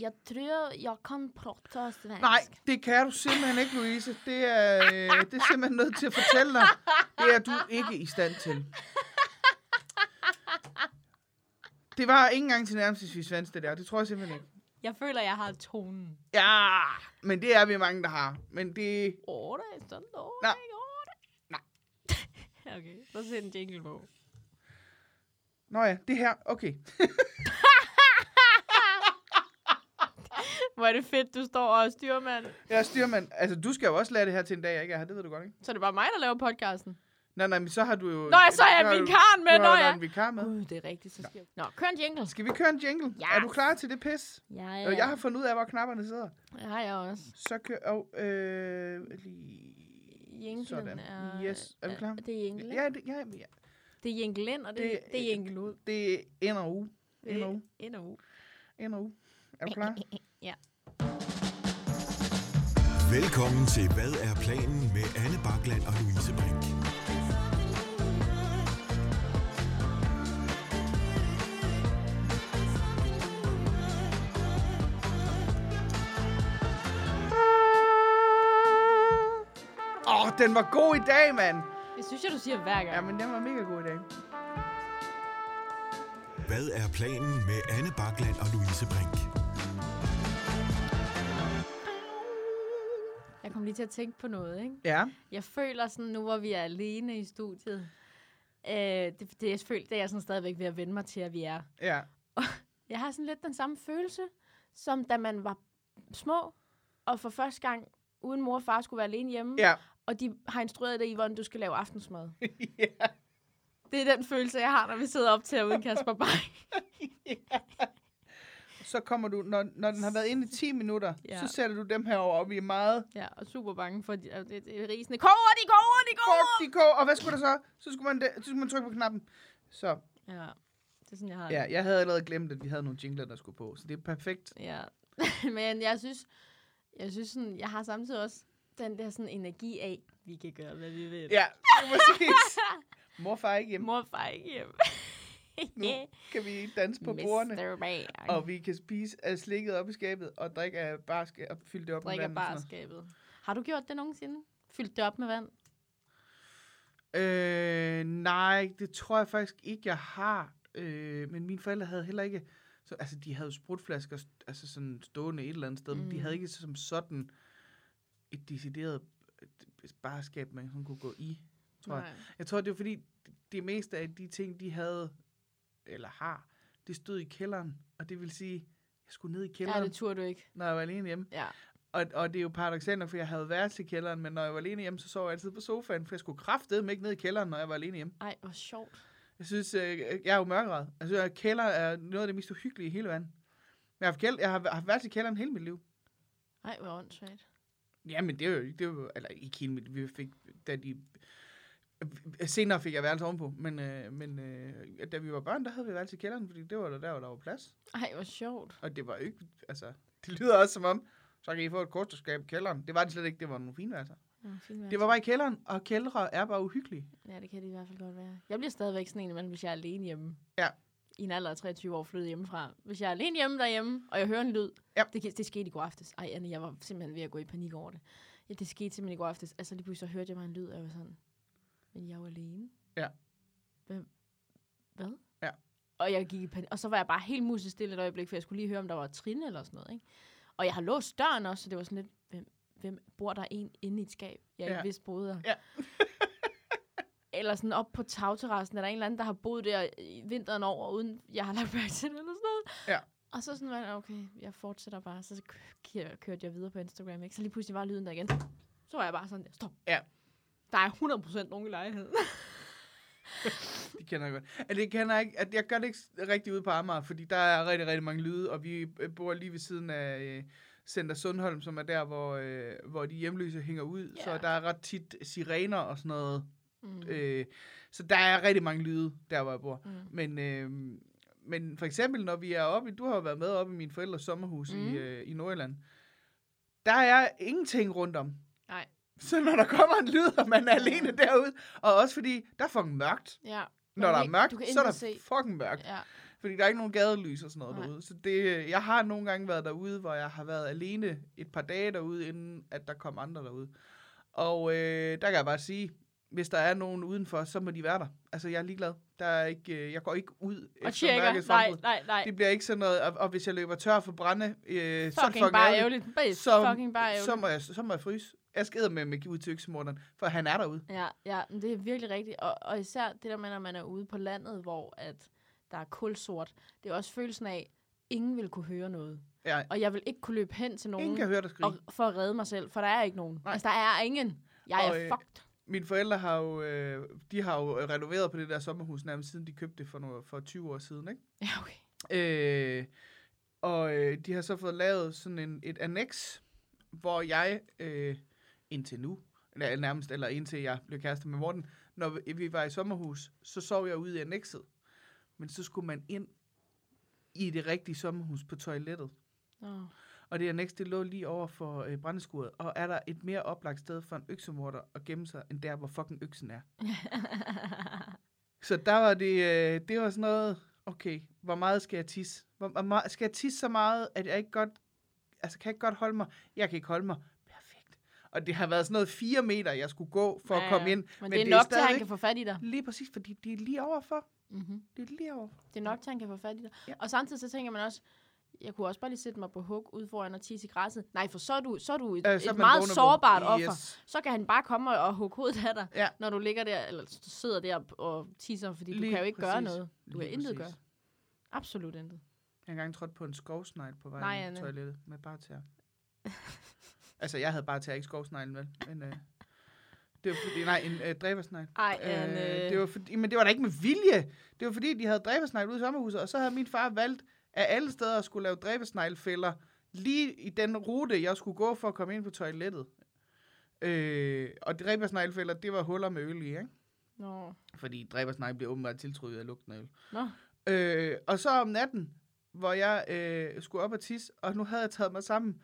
Jeg tror jeg kan prata svensk. Nej, det kan du simpelthen ikke, Louise. Det er, øh, det er simpelthen nødt til at fortælle dig. Det er du ikke i stand til. Det var ikke engang til nærmest svensk, det der. Det tror jeg simpelthen ikke. Jeg føler, jeg har tonen. Ja, men det er vi mange, der har. Men det... Åh, det er sådan noget. Nej. Nej. okay, så sæt en jingle på. Nå ja, det her. Okay. Hvor er det fedt, du står og er styrmand. Jeg er styrmand. Altså, du skal jo også lære det her til en dag, jeg ikke er her. Det ved du godt, ikke? Så er det bare mig, der laver podcasten. Nej, nej, men så har du jo... Nå, så er jeg du- vikaren med, du nå har ja. en vikar med. Gud, det er rigtigt, så skal jeg... Nå, kør en jingle. Skal vi køre en jingle? Ja. Er du klar til det pis? Ja, Ja. Jeg har fundet ud af, hvor knapperne sidder. Det har jeg også. Så kør... Oh, øh, lige... Jinglen Sådan. er... Yes. Er vi klar? Det er jingle. Ja, det, ja, ja. Det er jingle ind, og det, Det- det er jingle ud. Det er ind og uge. Ind og er uge. og. Ind og uge. Er du klar? Ja. Velkommen til Hvad er planen med Anne Bakland og Louise Brink. Åh, oh, den var god i dag, mand. Det synes jeg, du siger hver gang. Ja, men den var mega god i dag. Hvad er planen med Anne Bakland og Louise Brink? Kom lige til at tænke på noget, ikke? Ja. Jeg føler sådan, nu hvor vi er alene i studiet, øh, det, det, jeg føler, det er jeg sådan stadigvæk ved at vende mig til, at vi er. Ja. Jeg har sådan lidt den samme følelse, som da man var små, og for første gang uden mor og far skulle være alene hjemme, Ja. og de har instrueret dig i, hvordan du skal lave aftensmad. ja. Det er den følelse, jeg har, når vi sidder op til uden Kasper Bay. Så kommer du, når, når den har været inde i 10 minutter, Ja. så sætter du dem herover, og vi er meget... ja, og super bange for, de- det, det er risende. Koger, de koger, de koger! Fuck, de går. Og hvad skulle der så? Så skulle man, så skulle man trykke på knappen. Så, Ja, det er sådan, jeg har ja, jeg havde allerede glemt, at vi havde nogle jingler, der skulle på. Så det er perfekt. Ja. Men jeg synes, jeg synes sådan, jeg har samtidig også den der sådan energi af, vi kan gøre, hvad vi vil. Ja, præcis. Morfar er ikke hjemme. Mor far ikke hjemme. Nu kan vi danse på bordene. Og vi kan spise af slikket op i skabet, og drikke af barske, og fylde det op drikker med vand. og sådan barskabet. Har du gjort det nogensinde? Fyldt det op med vand? Øh, nej, det tror jeg faktisk ikke, jeg har. Øh, men mine forældre havde heller ikke... Så, altså, de havde jo sprutflasker altså sådan stående et eller andet sted, mm. men de Mm. havde ikke som sådan et decideret barskab, man sådan kunne gå i, tror jeg. Nej. Jeg tror, det var fordi, det meste af de ting, de havde, eller har, det stod i kælderen. Og det vil sige, jeg skulle ned i Ja, kælderen, det turde du ikke. når jeg var alene hjemme. Ja. Og, og det er jo paradoxalt, for jeg havde været til kælderen, men når jeg var alene hjemme, så sov jeg altid på sofaen, for jeg skulle kraftedeme ikke ned i kælderen, når jeg var alene hjemme. Ej, hvor sjovt. Jeg synes, øh, jeg er jo mørkeret. Altså, jeg- kælder er noget af det mest uhyggelige i hele verden. Jeg har, haft kæld, jeg har, har været til kælderen hele mit liv. Ej, hvor åndssvagt. Jamen, det er jo, det er jo eller ikke hele mit, vi fik, da de, senere fik jeg værelse ovenpå, men, øh, men øh, da vi var børn, der havde vi værelse i kælderen, fordi det var der, der, var plads. Ej, hvor sjovt. Og det var ikke, altså, det lyder også som om, så kan I få et kosterskab i kælderen. Det var det slet ikke, det var nogle fine værelser. Ja, Det var bare i kælderen, og kældre er bare uhyggelige. Ja, det kan det i hvert fald godt være. Jeg bliver stadigvæk sådan en imellem, hvis jeg er alene hjemme. Ja. I en alder af 23 år flyttet hjemmefra. Hvis jeg er alene hjemme derhjemme, og jeg hører en lyd. Ja. Det, det skete i går aftes. Ej, Anne, jeg var simpelthen ved at gå i panik over det. Ja, det skete simpelthen i går aftes. Altså lige pludselig så hørte jeg mig en lyd, og jeg var sådan, men jeg er jo alene. Ja. Hvem? Hvad? Ja. Og jeg gik i panik. Og så var jeg bare helt musestille et øjeblik, for jeg skulle lige høre, om der var trin eller sådan noget. Ikke? Og jeg har låst døren også, så det var sådan lidt, hvem, hvem bor der en inde i et skab? Jeg ikke Ja. vidste boede der. Ja. eller sådan op på tagterrassen, er der en eller anden, der har boet der i vinteren over, uden jeg har lagt mærke til det, eller sådan noget. Ja. Og så sådan var jeg, okay, jeg fortsætter bare. Så kø- kørte jeg videre på Instagram, ikke? Så lige pludselig var lyden der igen. Så var jeg bare sådan der, stop. Ja. Der er 100% nogen i lejligheden. Det kender jeg godt. Altså, det kender jeg ikke, at jeg gør det ikke rigtig ude på Amager, fordi der er rigtig, rigtig mange lyde, og vi øh, bor lige ved siden af øh, Center Sundholm, som er der, hvor, øh, hvor de hjemløse hænger ud. Ja. Så der er ret tit sirener og sådan noget. Mm. Øh, så der er rigtig mange lyde, der hvor jeg bor. Mm. Men, øh, men for eksempel, når vi er oppe, du har jo været med oppe i min forældres sommerhus mm. Mm. i, øh, i Nordjylland, der er ingenting rundt om. Så når der kommer en lyd, og man er alene derude, og også fordi, der er fucking mørkt. Ja. Når der er mørkt, så er der se. fucking mørkt. Ja. Fordi der er ikke nogen gadelys og sådan noget Nej. derude. Så det, jeg har nogle gange været derude, hvor jeg har været alene et par dage derude, inden at der kom andre derude. Og øh, der kan jeg bare sige, hvis der er nogen udenfor, så må de være der. Altså, jeg er ligeglad. Der er ikke, øh, jeg går ikke ud Og efter mørkets Nej, nej, nej. Det bliver ikke sådan noget, og, og hvis jeg løber tør for brænde, øh, så er det Fucking fucking bare ærgerligt. ærgerligt. Så- fucking bare ærgerligt. Så må, jeg, så må jeg fryse. Jeg skal med med ud til øksemorderen, for han er derude. Ja, ja, men det er virkelig rigtigt. Og, og især det der med, når man er ude på landet, hvor at der er kulsort. Det er også følelsen af, at ingen vil kunne høre noget. Ja, Og jeg vil ikke kunne løbe hen til nogen ingen kan høre dig og, for at redde mig selv, for der er ikke nogen. Nej. Altså, der er ingen. Jeg Og, er øh, fucked. Mine forældre har jo, øh, de har jo renoveret på det der sommerhus nærmest siden de købte det for, noget, for 20 år siden, ikke? Ja, okay. Øh, og øh, de har så fået lavet sådan en, et annex, hvor jeg øh, indtil nu, nærmest, eller indtil jeg blev kæreste med Morten, når vi- var i sommerhus, så sov jeg ude i annexet. Men så skulle man ind i det rigtige sommerhus på toilettet. Nå. Og det annex, det lå lige over for øh, brændeskuret. Og er der et mere oplagt sted for en øksemorder at gemme sig, end der, hvor fucking øksen er? Så der var det, øh, det var sådan noget, okay, hvor meget skal jeg tisse? Hvor, hvor meget, skal jeg tisse så meget, at jeg ikke godt, altså kan jeg ikke godt holde mig? Jeg kan ikke holde mig. Og det har været sådan noget fire meter, jeg skulle gå for ja, at komme ind. Men, men det er nok til, at han kan få fat i dig. Lige præcis, fordi det er lige overfor. Mm-hmm. Det er lige overfor. Det er nok til, at han kan få fat i dig. Ja. Og samtidig så tænker man også, jeg kunne også bare lige sætte mig på hug ud foran og tisse i græsset. Nej, for så er du, så er du et, Øh, så er et meget sårbart offer. Yes. Så kan han bare komme og, og hugge hovedet af dig, Ja. når du ligger der, eller sidder der og tisser, fordi du Lige kan jo ikke gøre præcis. noget. Du kan intet gøre. Absolut intet. Jeg har engang trådt på en skovsnegl på vej Nej, Anne. toilettet med bare tær. altså, jeg havde bare tær, ikke skovsneglen, vel? Men, øh, det var fordi, nej, en øh, dræbersnegl. Ej, øh, Øh, det var fordi, men det var da ikke med vilje. Det var fordi, de havde dræbersnegl ude i sommerhuset, og så havde min far valgt af alle steder at skulle lave dræbersneglfælder lige i den rute, jeg skulle gå for at komme ind på toilettet. Øh, og dræbersneglfælder, det var huller med øl i, ikke? Nå. Fordi dræbersnegl bliver åbenbart tiltrykket af lugten af øl. Nå. Øh, og så om natten, hvor jeg øh, skulle op og tisse, og nu havde jeg taget mig sammen,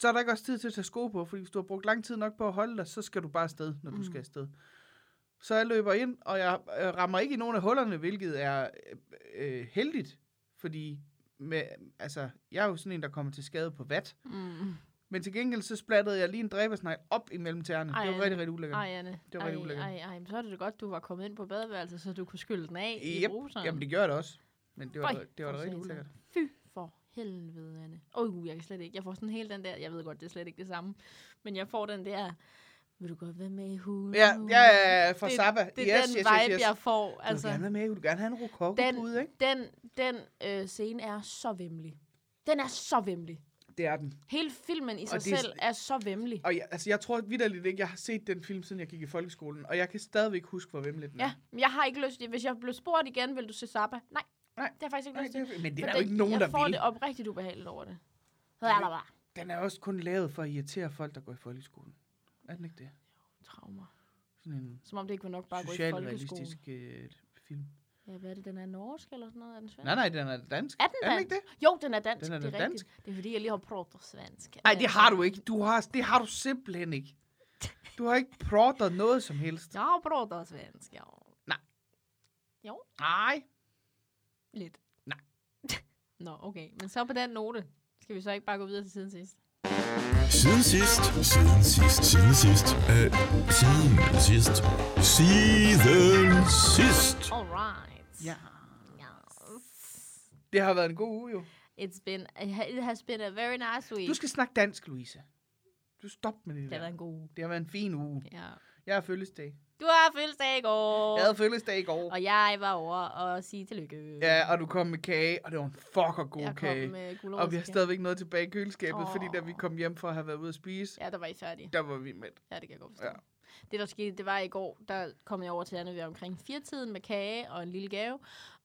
så er der ikke også tid til at tage sko på, fordi hvis du har brugt lang tid nok på at holde dig, så skal du bare afsted, når du Mm. skal afsted. Så jeg løber ind, og jeg øh, rammer ikke i nogen af hullerne, hvilket er øh, øh, heldigt, fordi med, altså, jeg er jo sådan en, der kommer til skade på vat. Mm. Men til gengæld så splattede jeg lige en dræbersnegl op imellem tæerne. Ej, det var rigtig, rigtig ulækkert. Ej, Anne. Det var ej, rigtig ulækkert. ej, ej, men så er det godt, du var kommet ind på badeværelset, så du kunne skylle den af i Yep. bruseren. Jamen, det gjorde da også. Men det var, da- det var da rigtig ulækkert. Fy for helvede, Anne. Åh, oh, jeg kan slet ikke. Jeg får sådan helt den der, jeg ved godt, det er slet ikke det samme, men jeg får den der, vil du godt være med i hulen? Ja, ja, ja, ja, fra Det- Zappa. Det er yes, den yes, vibe, yes, yes. jeg får. Altså, Altså, du vil gerne være med, du vil gerne have en rokokopude, ikke? den, den øh, scene er så vemmelig. Den er så vemmelig. Det er den. Hele filmen i sig det selv er så vemmelig. Og jeg, altså, jeg tror vidderligt ikke, jeg har set den film, siden jeg gik i folkeskolen. Og jeg kan stadigvæk huske, hvor vemmelig den er. Ja, men jeg har ikke lyst Hvis jeg blev spurgt igen, vil du se Zappa? Nej, Nej. det har jeg faktisk ikke Nej, lyst til. det, men det er der jo ikke nogen, jeg der får vil. det oprigtigt ubehageligt over det. Det er er der bare Den er også kun lavet for at irritere folk, der går i folkeskolen. Er den ikke det? traumer. Sådan en Som om det ikke var nok bare at gå i folkeskole. socialrealistisk øh, film. Ja, hvad er det? Den er norsk eller sådan noget? Er den svensk? Nej, nej, den er dansk. Er den Er den ikke dansk? det? Jo, den er dansk. Den er det er rigtigt. Det er fordi, jeg lige har pratet svensk. Nej, det har du ikke. Du har, det har du simpelthen ikke. Du har ikke pratet noget som helst. Jeg har pratet svensk, ja. Nej. Lidt. Nej. Nå, okay. Men så på den note, skal vi så ikke bare gå videre til siden sidst? Siden sidst. Siden sidst. Siden sidst. Øh, siden sidst. Siden sidst. All right. Ja. Yes. Det har været en god uge, jo. It's been, it has been a very nice week. Du skal snakke dansk, Louise. Du stop med det Det har der. været en god uge. Det har været en fin uge. Ja. Jeg har fødselsdag. Du har fødselsdag i går. Jeg havde fødselsdag i går. Og jeg var over og sige tillykke. Ja, og du kom med kage, og det var en fucker god jeg kage. kom med Og vi har stadigvæk noget tilbage i køleskabet, oh. fordi da vi kom hjem fra at have været ude at spise, Ja, der var I færdige. der var vi med. Ja, det kan jeg godt forstå. Ja. Det, der skete, det var i går, der kom jeg over til Anne ved omkring fire tiden med kage og en lille gave.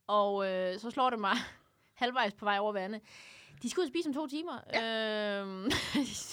Og øh, så slår det mig halvvejs på vej over vandet. De og spise om to timer. Ja. Øhm,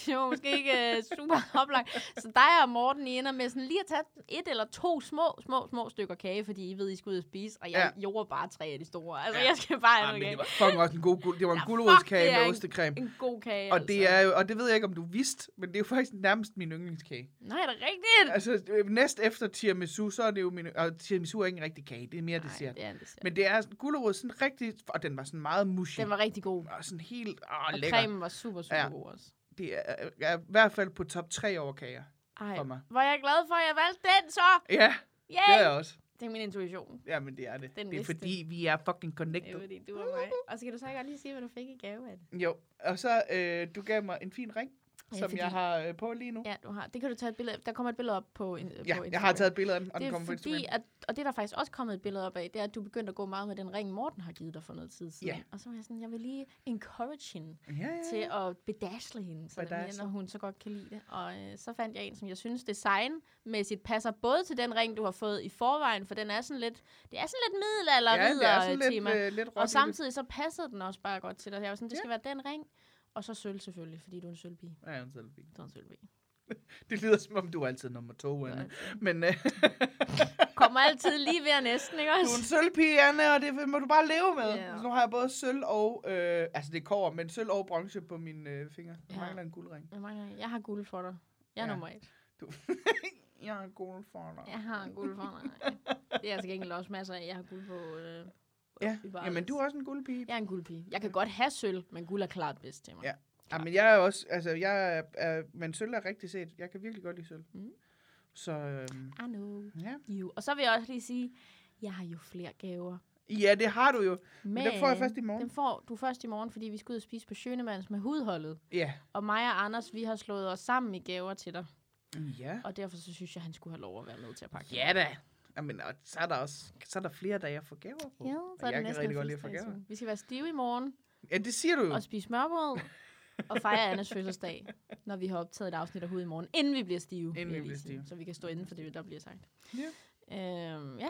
det var måske ikke uh, super oplagt. Så dig og Morten, I ender med sådan lige at tage et eller to små, små, små stykker kage, fordi I ved, I skal ud og spise. Og jeg ja. gjorde bare tre af de store. Altså, Ja. jeg skal bare have noget det var fucking også en god gul. Det var en Ja, gulerodskage det er med en- ostekræm. En god kage, Og det, altså. er jo, og det ved jeg ikke, om du vidste, men det er jo faktisk nærmest min yndlingskage. Nej, er det rigtigt? Altså, øh, næst efter tiramisu, så er det jo min... Og tiramisu er ikke en rigtig kage, det er mere Nej, dessert. det er en dessert. Men det er gulerod sådan rigtig... Og den var sådan meget mushy. Den var rigtig god. Og sådan helt... Åh, Og lækker. cremen var super, super Ja. god også. Det er, er, i hvert fald på top 3 over kager Ej, for mig. hvor er jeg glad for, at jeg valgte den så. Ja, det er Yay! jeg også. Det er min intuition. Ja, men det er det. Den det er vidste. fordi, vi er fucking Det er connected. fordi, du er mig. Og så kan du så godt lige sige, hvad du fik i gave af det. Jo, og så øh, du gav mig en fin ring, Ja, som fordi- jeg har øh, på lige nu. Ja, du har. Det kan du tage et billede af. Der kommer et billede op på, in, Ja, på Instagram. jeg har taget et billede af den, og det den er kommer på fordi, Instagram. at, og det er der faktisk også kommet et billede op af, det er, at du begyndte at gå meget med den ring, Morten har givet dig for noget tid siden. Ja. Og så var jeg sådan, jeg vil lige encourage hende Ja, ja, til ja. at bedasle hende, så Bedazzle. når hun så godt kan lide det. Og øh, så fandt jeg en, som jeg synes designmæssigt passer både til den ring, du har fået i forvejen, for den er sådan lidt, det er sådan lidt middelalder ja, det er sådan lidt, tema. øh, lidt Og samtidig så passede den også bare godt til dig. Jeg var sådan, det Ja. skal være den ring, og så sølv selvfølgelig, fordi du er en sølvpige. Ja, en selfie. Du er en sølvpige. Det lyder som om, du er altid nummer to, er Anne. Men øh, Kommer altid lige ved næsten, ikke du er også? en sølvpige, Anne, og det må du bare leve med. Så nu har jeg både sølv og, øh, altså det er kover, men sølv og bronze på mine øh, fingre. Jeg Ja. mangler en guldring. Jeg, mangler, jeg har guld for dig. Jeg er Ja. nummer et. Du. jeg har guld for dig. Jeg har guld for dig. Det er altså gengæld også masser af. Jeg har guld på... Øh, Ja, jamen du er også en guldpige. Jeg er en guldpige. Jeg kan godt have sølv, men guld er klart bedst til mig. Ja. Ja, men jeg er også, altså jeg er, er men sølv er rigtig set. Jeg kan virkelig godt lide sølv. Mm. Så øhm, I know ja. you. Og så vil jeg også lige sige, jeg har jo flere gaver. Ja, det har du jo. Men, Men den får jeg først i morgen. Den får du først i morgen, fordi vi skal ud og spise på Schønemanns med hudholdet. Ja. Og mig og Anders, vi har slået os sammen i gaver til dig. Ja. Og derfor så synes jeg, han skulle have lov at være med til at pakke. Ja da. Jamen, og så er der også så er der flere dage få gaver på. Ja, Og så er det jeg kan rigtig godt lide at få gaver. Vi skal være stive i morgen Ja, det siger du jo. og spise smørbrød og fejre Annas fødselsdag, når vi har optaget et afsnit af Hud i morgen, inden vi bliver stive. Inden vi bliver stive. Så vi kan stå inden for det, der bliver sagt. Ja. Øhm, ja.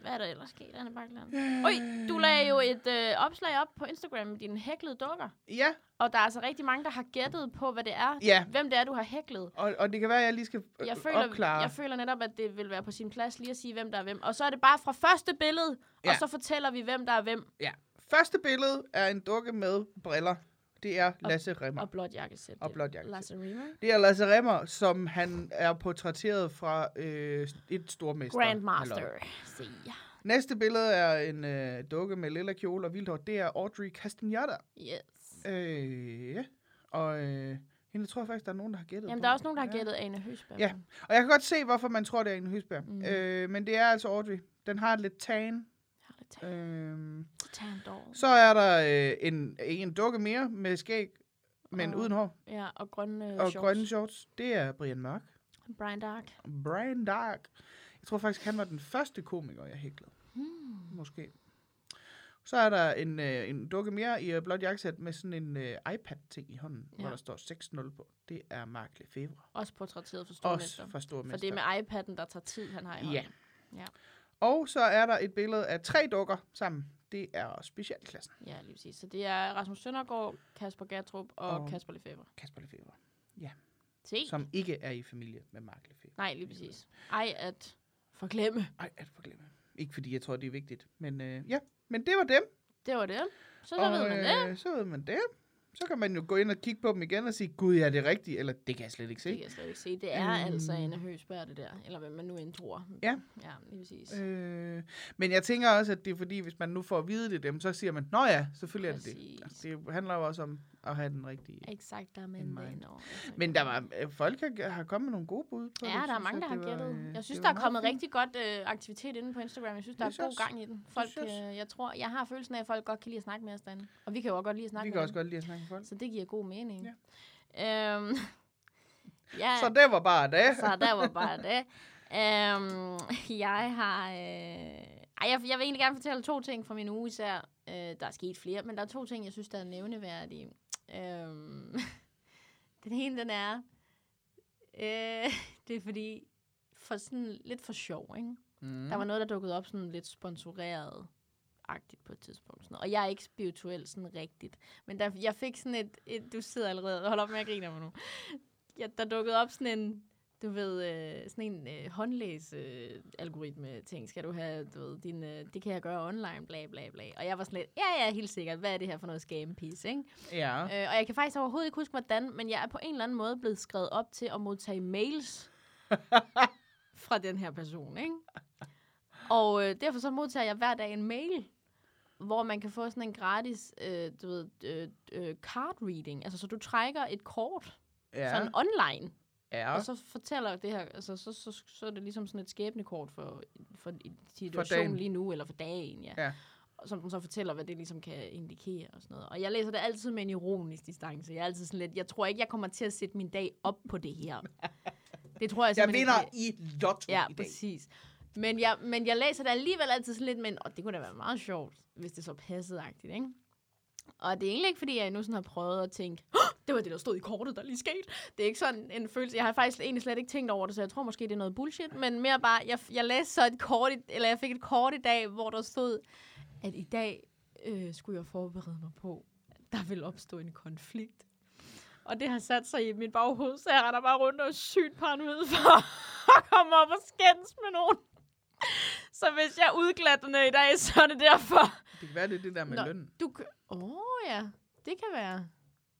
Hvad er der ellers sket, Anne Bakland? Oj, du lagde jo et øh, opslag op på Instagram med dine hæklede dukker. Ja, Og der er altså rigtig mange, der har gættet på, hvad det er. ja. Hvem det er, du har hæklet. Og, og det kan være, at jeg lige skal øh, Jeg føler, opklare. jeg føler netop, at det vil være på sin plads lige at sige, hvem der er hvem. Og så er det bare fra første billede. Ja. og så fortæller vi, hvem der er hvem. Ja. Første billede er en dukke med briller. Det er Lasse Remmer. Og blåt jakkesæt. Og blåt jakkesæt. Lasse Rima. Det er Lasse Remmer, som han er portrætteret fra øh, et stormester. Grandmaster. Se. Næste billede er en øh, dukke med lilla kjole og vildt hår. Det er Audrey Castagnata. Yes. Øh, ja. Og øh, hende tror jeg faktisk, der er nogen, der har gættet Jamen, på. der er også nogen, der har Ja. gættet Ane Høsberg. Ja. Og jeg kan godt se, hvorfor man tror, det er en Høsberg. Mm. Mm. Øh, men det er altså Audrey. Den har et lidt tan. Øh, doll. så er der øh, en, en dukke mere med skæg, men Og uden hår. Ja, og grønne Og shorts. grønne shorts. Det er Brian Mørk. Brian Dark. Brian Dark. Jeg tror faktisk, han var den første komiker, jeg hæklede. Hmm. Måske. Så er der en, øh, en dukke mere i øh, blåt jakkesæt med sådan en øh, iPad-ting i hånden, ja. Ja. hvor der står 6-0 på. Det er Mark Lefebvre. Også portrætteret for Også stormester. fra Stormester. For det er med iPad'en, der tager tid, han har i Ja. hånden. Ja. Og så er der et billede af tre dukker sammen. Det er specialklassen. Ja, lige præcis. Så det er Rasmus Søndergaard, Kasper Gatrup og, Og- Kasper Lefebvre. Kasper Lefebvre. Se. Som ikke er i familie med Mark Lefebvre. Nej, lige præcis. Ej, at forglemme. Ej, at forglemme. Ikke fordi jeg tror, det er vigtigt. Men øh, ja, men det var dem. Det var det. Så, så ved man det. øh, så ved man det. Så kan man jo gå ind og kigge på dem igen og sige, gud, ja, det er rigtigt. Eller det kan jeg slet ikke Det se. kan jeg slet ikke se. Det er Øhm. altså Anne Høgsberg, det der. Eller hvad man nu end tror. Ja. Ja, lige præcis. Øh, men jeg tænker også, at det er fordi, hvis man nu får at vide det dem, så siger man, nå ja, selvfølgelig er det det. Præcis. Altså, det handler jo også om at have den rigtige. Exactamente. mind. No. Men der var, øh, folk har, har kommet med nogle gode bud på det. Ja, der er mange, der har Det gættet. øh, Jeg synes, det der er kommet meget rigtig godt øh, aktivitet inde på Instagram. Jeg synes, der Det er god gang i den. Folk, øh, jeg tror, jeg har følelsen af, at folk godt kan lide at snakke med os derinde. Og vi kan jo også godt lide at fint. snakke Vi med kan også godt lide at snakke med. Så det giver god mening. Ja. Øhm, ja, Så det var bare det. så der var bare det. Øhm, jeg har... Øh, ej, jeg, jeg vil egentlig gerne fortælle to ting fra min uge især. Øh, der er sket flere, men der er to ting, jeg synes, der er nævneværdige. Øhm, den ene, den er... Øh, det er fordi... For sådan lidt for sjov, ikke? Mm. Der var noget, der dukkede op sådan lidt sponsoreret agtigt på et tidspunkt. Sådan noget. Og jeg er ikke spirituel sådan rigtigt. Men der, jeg fik sådan et, et... Du sidder allerede. Hold op med at grine mig nu. Ja, der dukkede op sådan en du ved, øh, sådan en øh, håndlæs-algoritme-ting, skal du have, du ved, din, øh, det kan jeg gøre online, bla bla bla. Og jeg var sådan lidt, ja, ja, helt sikkert, hvad er det her for noget scam-piece, ikke? Ja. Øh, og jeg kan faktisk overhovedet ikke huske, hvordan, men jeg er på en eller anden måde blevet skrevet op til at modtage mails fra den her person, ikke? Og øh, derfor så modtager jeg hver dag en mail, hvor man kan få sådan en gratis, øh, du ved, øh, øh, card reading. Altså, så du trækker et kort, Ja. sådan online, ja. og så fortæller det her, altså så, så, så er det ligesom sådan et skæbnekort for, for situationen lige nu, eller for dagen, ja. Ja. Som den så fortæller, hvad det ligesom kan indikere og sådan noget. Og jeg læser det altid med en ironisk distance. Jeg er altid sådan lidt, jeg tror ikke, jeg kommer til at sætte min dag op på det her. Det tror jeg Jeg simpelthen vinder ikke. i lotto Ja, i dag. præcis. Men jeg, men jeg læser det alligevel altid sådan lidt, men og det kunne da være meget sjovt, hvis det så passede agtigt, ikke? Og det er egentlig ikke, fordi jeg nu sådan har prøvet at tænke, det var det, der stod i kortet, der lige skete. Det er ikke sådan en følelse. Jeg har faktisk egentlig slet ikke tænkt over det, så jeg tror måske, det er noget bullshit. Men mere bare, jeg, jeg læste så et kort, i, eller jeg fik et kort i dag, hvor der stod, at i dag øh, skulle jeg forberede mig på, at der vil opstå en konflikt. Og det har sat sig i mit baghoved, så jeg render bare rundt og er sygt paranoid for at komme op og skændes med nogen. Så hvis jeg er udglattende i dag, så er det derfor. Det kan være, det er det der med Nå. løn. Du kan... Åh oh, ja, det kan være.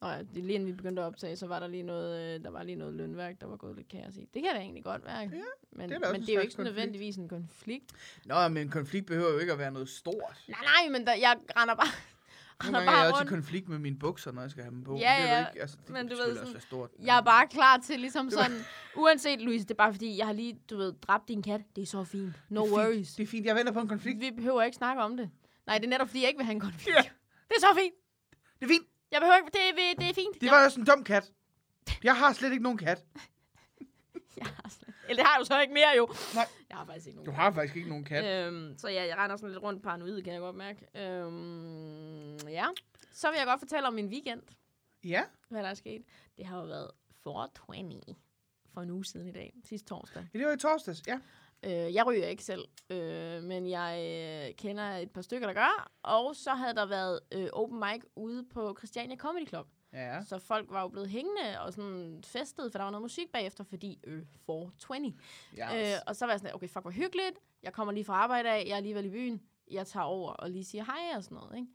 Nå ja, det lige inden vi begyndte at optage, så var der lige noget, øh, der var lige noget lønværk, der var gået lidt kaos i. Det kan da egentlig godt være. Ja, men, det er men en det er jo ikke konflikt. nødvendigvis en konflikt. Nå, men en konflikt behøver jo ikke at være noget stort. Nej, nej, men der, jeg render bare, Nogle gange er jeg også i rundt. konflikt med mine bukser, når jeg skal have dem på. Ja, det er jo ja, ikke, altså, det men du ved sådan- også være stort. Jeg er bare klar til ligesom Det sådan, uanset Louise, det er bare fordi, jeg har lige, du ved, dræbt din kat. Det er så fint. No det er worries. Fint. Det er fint, jeg venter på en konflikt. Vi behøver ikke snakke om det. Nej, det er netop fordi, jeg ikke vil have en konflikt. Ja. Det er så fint. Det er fint. Jeg behøver ikke, det, det er fint. Det var også en dum kat. Jeg har slet ikke nogen kat. Jeg har slet- Eller det har du så ikke mere jo. Nej. Jeg har faktisk ikke nogen. Du har faktisk ikke nogen kat. Øhm, så ja, jeg render sådan lidt rundt paranoid, kan jeg godt mærke. Øhm, ja. Så vil jeg godt fortælle om min weekend, Ja. hvad der er sket. Det har jo været 420 for en uge siden i dag, sidste torsdag. ja, det var i torsdags. Ja. Øh, jeg ryger ikke selv, øh, men jeg øh, kender et par stykker, der gør. Og så havde der været øh, open mic ude på Christiania Comedy Club. Ja. Så folk var jo blevet hængende og sådan festet, for der var noget musik bagefter, fordi øh, 420. ja. Øh, og så var jeg sådan, okay, fuck, hvor hyggeligt. Jeg kommer lige fra arbejde af, jeg er alligevel i byen. Jeg tager over og lige siger hej og sådan noget, ikke?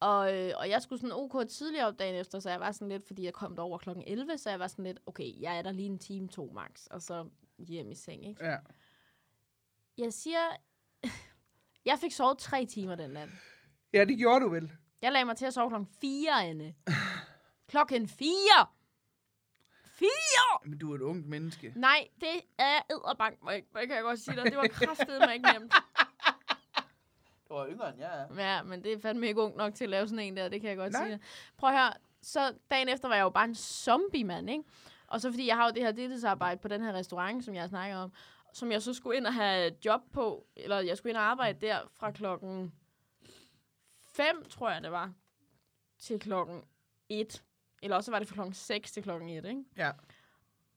Og, øh, og jeg skulle sådan OK tidligere op dagen efter, så jeg var sådan lidt, fordi jeg kom derover klokken 11, så jeg var sådan lidt, okay, jeg er der lige en time, to max, og så hjem i seng, ikke? ja. Jeg siger, jeg fik sovet tre timer den nat. Ja, det gjorde du vel. Jeg lagde mig til at sove klokken 4, Anne. klokken 4! 4! Men du er et ungt menneske. Nej, det er æderbank, jeg, må jeg kan jeg godt sige dig. Det var kraftedeme ikke nemt. Du er yngre end jeg er. Ja, men det er fandme ikke ung nok til at lave sådan en der, det kan jeg godt Nej. sige dig. Prøv at høre, så dagen efter var jeg jo bare en zombie, mand, ikke? Og så fordi jeg har jo det her deltidsarbejde på den her restaurant, som jeg snakker om, som jeg så skulle ind og have job på, eller jeg skulle ind og arbejde der fra klokken 5, tror jeg det var, til klokken 1. Eller også var det fra klokken 6 til klokken 1, ikke? Ja.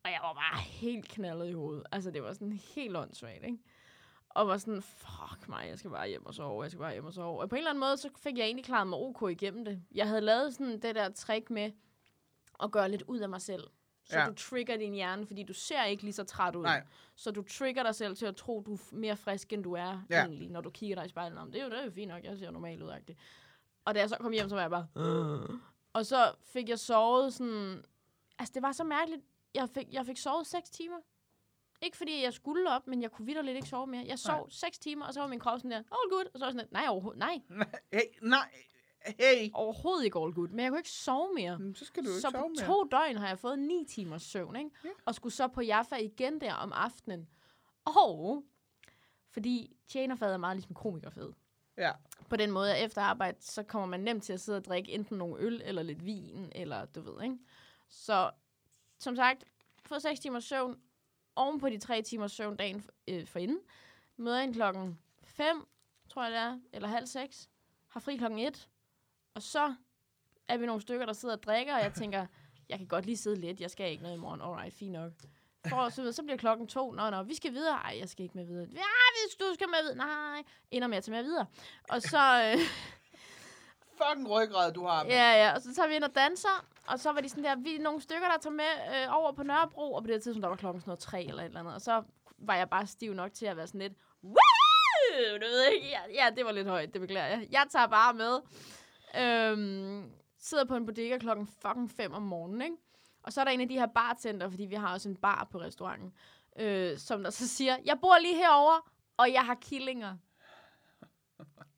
Og jeg var bare helt knaldet i hovedet. Altså, det var sådan helt åndssvagt, ikke? Og var sådan, fuck mig, jeg skal bare hjem og sove, jeg skal bare hjem og sove. Og på en eller anden måde, så fik jeg egentlig klaret mig ok igennem det. Jeg havde lavet sådan det der trick med at gøre lidt ud af mig selv. Så Ja. du trigger din hjerne, fordi du ser ikke lige så træt ud. Nej. Så du trigger dig selv til at tro, du er mere frisk, end du er Ja. egentlig, når du kigger dig i spejlet. Om det er jo det er jo fint nok, jeg ser normalt ud. Og da jeg så kom hjem, så var jeg bare... Og så fik jeg sovet sådan... Altså, det var så mærkeligt. Jeg fik, jeg fik sovet 6 timer. Ikke fordi jeg skulle op, men jeg kunne vidderligt ikke sove mere. Jeg sov Nej. 6 timer, og så var min krop sådan der, all good. Og så var jeg sådan, lidt, nej, overhovedet, nej, Hey, nej. Hey. overhovedet ikke all good. Men jeg kunne ikke sove mere. Jamen, Så skal du ikke Så sove på mere. to døgn har jeg fået 9 timers søvn, ikke? Ja. Og skulle så på Jaffa igen der om aftenen. Og fordi tjenerfad er meget ligesom komikerfad. Ja. På den måde, at efter arbejde, så kommer man nemt til at sidde og drikke enten nogle øl, eller lidt vin, eller du ved, ikke? Så som sagt, få 6 timers søvn, oven på de 3 timers søvn dagen øh, forinden. Møder ind klokken 5, tror jeg det er, eller halv 6. Har fri klokken 1. Og så er vi nogle stykker, der sidder og drikker, og jeg tænker, jeg kan godt lige sidde lidt, jeg skal ikke noget i morgen. Alright, fint nok for, så, så bliver klokken to. Nå, nå, vi skal videre. Ej, jeg skal ikke med videre. Ja, hvis du skal med videre. Nej, ender med at tage med videre. Og så, øh, Fucking ryggrad, du har. mand. ja, ja, og så tager vi ind og danser. Og så var de sådan der, vi er nogle stykker, der tager med øh, over på Nørrebro. Og på det her tidspunkt, der var klokken sådan noget tre eller et eller andet. Og så var jeg bare stiv nok til at være sådan lidt, Woo! Du ved ikke, ja, ja, det var lidt højt, det beklager jeg. Jeg tager bare med. Øhm, sidder på en bodega klokken fucking 5 om morgenen, ikke? Og så er der en af de her bartender, fordi vi har også en bar på restauranten, øh, som der så siger, jeg bor lige herover og jeg har killinger.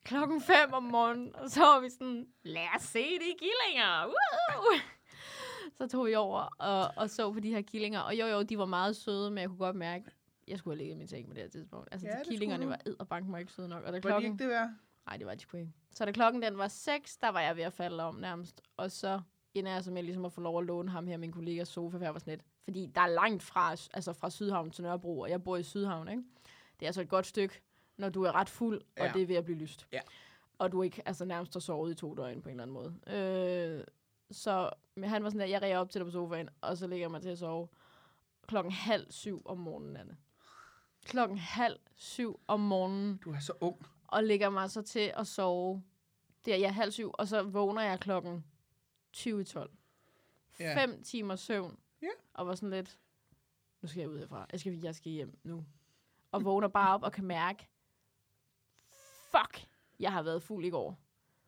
Klokken 5 om morgenen, og så var vi sådan, lad os se de killinger. Woo! Så tog vi over og, og så på de her killinger. Og jo, jo, de var meget søde, men jeg kunne godt mærke, jeg skulle have ligget i min seng på det her tidspunkt. Altså, Ja, de killingerne var edderbank mig ikke søde nok. Og da Var de klokken... ikke det værd? Nej, det var de sgu ikke. Så da klokken den var 6, der var jeg ved at falde om nærmest. Og så ender jeg så med ligesom at få lov at låne ham her, min kollegas sofa, for jeg var sådan lidt. Fordi der er langt fra, altså fra Sydhavn til Nørrebro, og jeg bor i Sydhavn, ikke? Det er altså et godt stykke, når du er ret fuld, og Ja. det er ved at blive lyst. Ja. Og du ikke altså nærmest har sovet i to døgn på en eller anden måde. Øh, så men han var sådan der, jeg ræger op til dig på sofaen, og så ligger jeg mig til at sove klokken halv syv om morgenen, Anne. Klokken halv syv om morgenen Du er så ung. og lægger mig så til at sove. Det er jeg halv syv, og så vågner jeg klokken 20 i 12. Ja. Fem timer søvn. Ja. Og var sådan lidt, nu skal jeg ud herfra. Jeg skal, jeg skal hjem nu. Og vågner bare op og kan mærke, fuck, jeg har været fuld i går.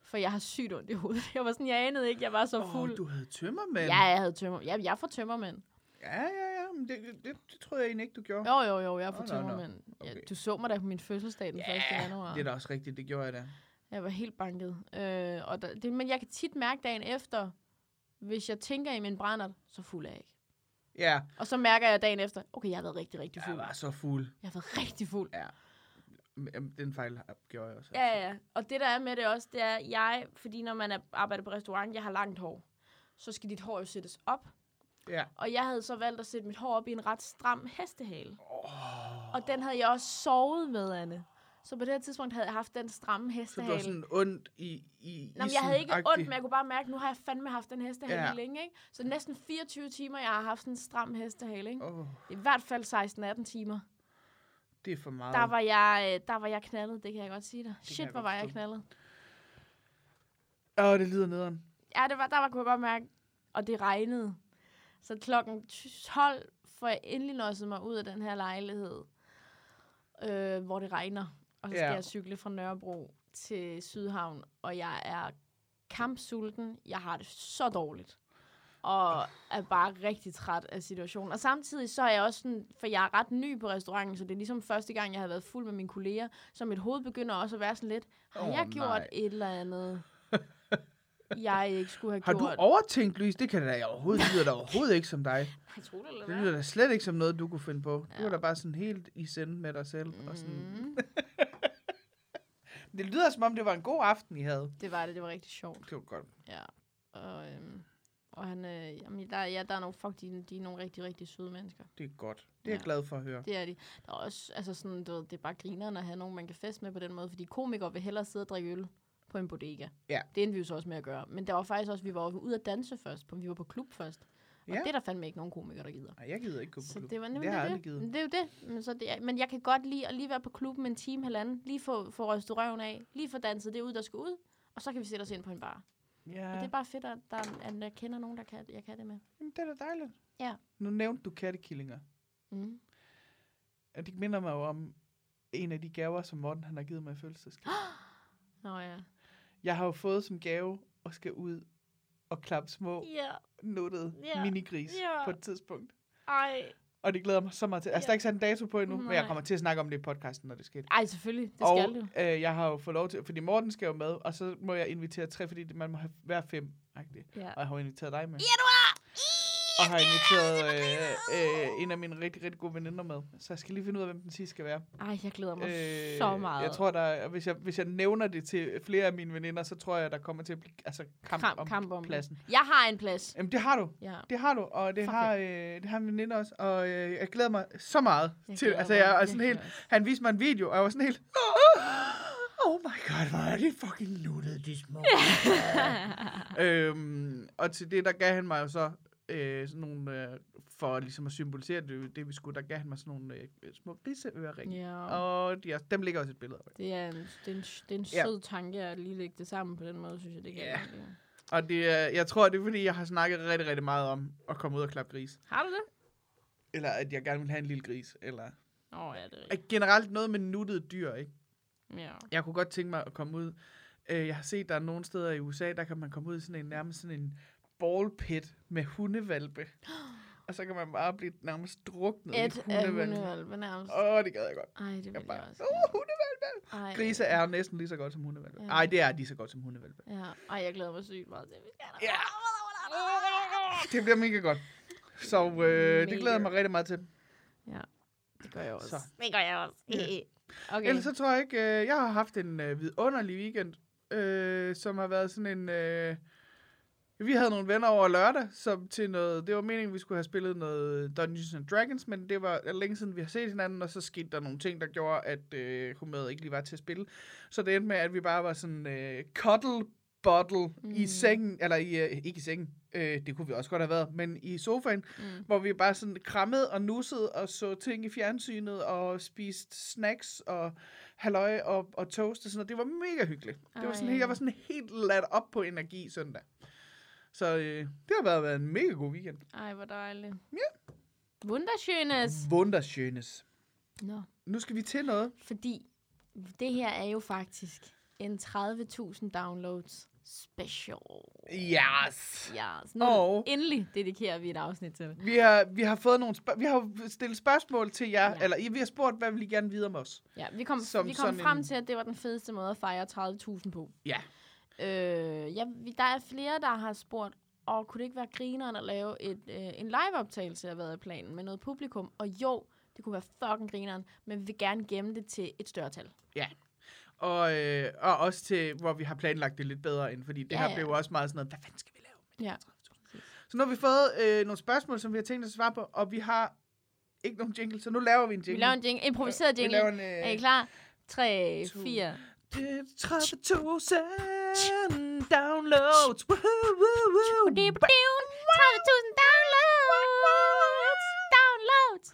For jeg har sygt ondt i hovedet. Jeg var sådan, jeg anede ikke, jeg var så Åh, fuld. du havde tømmermænd. Ja, jeg havde tømmer. Ja, jeg får tømmermænd. ja, ja. ja. Men det, det, det troede jeg egentlig ikke, du gjorde. Jo, jo, jo, jeg får nå. tømmermænd. Ja, Okay. du så mig da på min fødselsdag den 1. januar. det er da også rigtigt, det gjorde jeg da. Jeg var helt banket. Øh, og der, det, men jeg kan tit mærke dagen efter, hvis jeg tænker i min brændert, så fuld er jeg ikke. Ja, Og så mærker jeg dagen efter, okay, jeg har været rigtig, rigtig jeg fuld. var så fuld. Jeg har været rigtig fuld. Ja. Den fejl gjorde jeg også. Ja, ja, ja. Og det der er med det også, det er, jeg, fordi når man er, arbejder på restaurant, jeg har langt hår, så skal dit hår jo sættes op. Ja. Og jeg havde så valgt at sætte mit hår op i en ret stram hestehale. Oh. Og den havde jeg også sovet med, Anne. Så på det her tidspunkt havde jeg haft den stramme Så du hestehale. var sådan ondt i, i Nå, men jeg havde ikke ondt, men jeg kunne bare mærke, at nu har jeg fandme haft den hestehale Ja. længe, ikke? Så næsten 24 timer, jeg har haft sådan en stram hestehale, ikke? Åh, I hvert fald 16-18 timer. det er for meget. Der var, jeg, øh, der var jeg knaldet, det kan jeg godt sige dig. kan Shit, hvor var jeg knaldet. Åh, det lyder nederen. Ja, det var, der var, kunne jeg godt mærke, og det regnede. Så klokken 12 får jeg endelig losset mig ud af den her lejlighed, øh, hvor det regner. Og så skal Ja. jeg cykle fra Nørrebro til Sydhavn, og jeg er kampsulten. Jeg har det så dårligt. Og er bare rigtig træt af situationen. Og samtidig så er jeg også sådan, for jeg er ret ny på restauranten, så det er ligesom første gang, jeg har været fuld med mine kolleger, så mit hoved begynder også at være sådan lidt, har oh, jeg gjort nej. et eller andet, jeg ikke skulle have Har gjort? du overtænkt, Louise? Det kan da overhovedet, det lyder da overhovedet ikke som dig. Nej, tror du, Det hvad? lyder da slet ikke som noget, du kunne finde på. Du Ja. var da bare sådan helt i send med dig selv. Mm. Og sådan. Det lyder som om, det var en god aften, I havde. det var det, det var rigtig sjovt. Det var godt. Ja. Og, øhm, og han, øh, jamen, der, ja, der er nogle, fuck, de, de er nogle rigtig, rigtig søde mennesker. Det er godt. Det er jeg Ja. glad for at høre. Det er de. Der er også, altså sådan, du ved, det er bare grinerne at have nogen, man kan feste med på den måde, fordi komikere vil hellere sidde og drikke øl på en bodega. Ja. Det endte vi jo så også med at gøre. Men der var faktisk også, vi var ude at danse først, på, vi var på klub først. Og Ja. det er der fandme ikke nogen komikere, der gider. Nej, jeg gider ikke gå på Så klub. det var det nemlig har det. aldrig givet. Men det er jo det. Men, så det er, men jeg kan godt lide at lige være på klubben en time, halvanden. Lige få, få rystet røven af. Lige få danset det ud, der skal ud. Og så kan vi sætte os ind på en bar. Ja, Og det er bare fedt, at, der, er- at jeg kender nogen, der kan, jeg kan det med. Jamen, det er da dejligt. Ja. Nu nævnte du kattekillinger. Mm. Og det minder mig jo om en af de gaver, som Morten han har givet mig i fødselsdagsgave. Nå ja. Jeg har jo fået som gave og skal ud og klappe små Ja. nuttede Ja. minigris Ja. på et tidspunkt. Ej. Og det glæder mig så meget til. Altså, Ja. der er ikke sat en dato på endnu, men jeg Nej. kommer til at snakke om det i podcasten, når det sker. Ej, selvfølgelig. Det og skal du. øh, jeg har jo fået lov til, fordi Morten skal jo med, og så må jeg invitere tre, fordi man må have hver fem. -agtigt. Ja. Og jeg har jo inviteret dig med. Ja, du har! Og har inviteret øh, øh, en af mine rigtig, rigtig gode veninder med. Så jeg skal lige finde ud af, hvem den sidste skal være. Ej, jeg glæder mig øh, så meget. Jeg tror, der, er- hvis, jeg, hvis jeg nævner det til flere af mine veninder, så tror jeg, der kommer til at blive altså, kamp, kamp, om kamp om det. pladsen. Jeg har en plads. Jamen, det har du. Ja. Det har du, og det Fuck har, øh, det har min veninde også. Og øh, jeg glæder mig så meget Jeg til Altså, jeg er sådan helt... Han viste mig en video, og jeg var sådan helt... Oh my god, hvor er de fucking nuttede, de små. øhm, og til det, der gav han mig jo så øh, sådan nogle, øh, for ligesom at symbolisere det, det vi skulle, der gav han mig sådan nogle øh, små griseøreringe. Ja. Og de dem ligger også et billede af. Det er en, det er en, det er en Ja. sød tanke at lige lægge det sammen på den måde, synes jeg, det kan. Ja. Og det, jeg tror, det er fordi, jeg har snakket rigtig, rigtig meget om at komme ud og klappe gris. Har du det? Eller at jeg gerne vil have en lille gris. Eller Åh, oh, ja, det er rigtigt. generelt noget med nuttede dyr, ikke? Ja. Jeg kunne godt tænke mig at komme ud. Øh, jeg har set, der er nogle steder i USA, der kan man komme ud i sådan en nærmest sådan en ballpit med hundevalpe. Og så kan man bare blive nærmest druknet Et i hundevalpe. hundevalpe nærmest. Åh, oh, det gad jeg godt. Ej, det vil Jeg jeg, bare, også. uh, hundevalpe. Ej, Grise er næsten lige så godt som hundevalpe. Ja. Nej, det er lige så godt som hundevalpe. Ja, ej, jeg glæder mig sygt meget til. Vi skal. Ja. Det bliver mega godt. Så øh, det glæder jeg mig rigtig meget til. Ja, det gør jeg også. Så. Det gør jeg også. Okay. Ellers så tror jeg ikke, øh, jeg har haft en øh, vidunderlig weekend, øh, som har været sådan en... Øh, vi havde nogle venner over lørdag, som til noget... Det var meningen, vi skulle have spillet noget Dungeons and Dragons, men det var længe siden, vi har set hinanden, og så skete der nogle ting, der gjorde, at øh, humøret ikke lige var til at spille. Så det endte med, at vi bare var sådan øh, cuddle bottle mm. i sengen, eller i, øh, ikke i sengen, øh, det kunne vi også godt have været, men i sofaen, Mm. hvor vi bare sådan krammede og nussede og så ting i fjernsynet og spiste snacks og halløj og, og toast og sådan noget. Det var mega hyggeligt. Det var sådan, jeg var sådan helt ladt op på energi søndag. Så øh, det har været, været en mega god weekend. Ej, hvor dejligt. Ja. Wunderschönes. Wunderschönes. Nå, Nu skal vi til noget. fordi det her er jo faktisk en 30.000 downloads special. Yes! Så nu Og- endelig dedikerer vi et afsnit til det. Vi har, vi har fået nogle vi har stillet spørgsmål til jer, Ja. eller vi har spurgt, hvad vil I gerne vide om os? Ja, vi kom, Som vi kom frem en- til, at det var den fedeste måde at fejre 30.000 på. Ja. Øh, ja, vi, der er flere, der har spurgt, og kunne det ikke være grineren at lave et, øh, en liveoptagelse af hvad er planen med noget publikum? Og jo, det kunne være fucking grineren, men vi vil gerne gemme det til et større tal. Og, øh, og også til, hvor vi har planlagt det lidt bedre ind, fordi det Ja, her ja. blev også meget sådan noget, hvad fanden skal vi lave? Ja. Så nu har vi fået øh, nogle spørgsmål, som vi har tænkt os at svare på, og vi har ikke nogen jingle, så nu laver vi en jingle. Vi laver en jingle, improviseret Vi jingle. laver en, øh, Er I klar? 3, to. 4. Det er 30.000 downloads. Woohoo, woo, woo. 30.000 downloads! Downloads!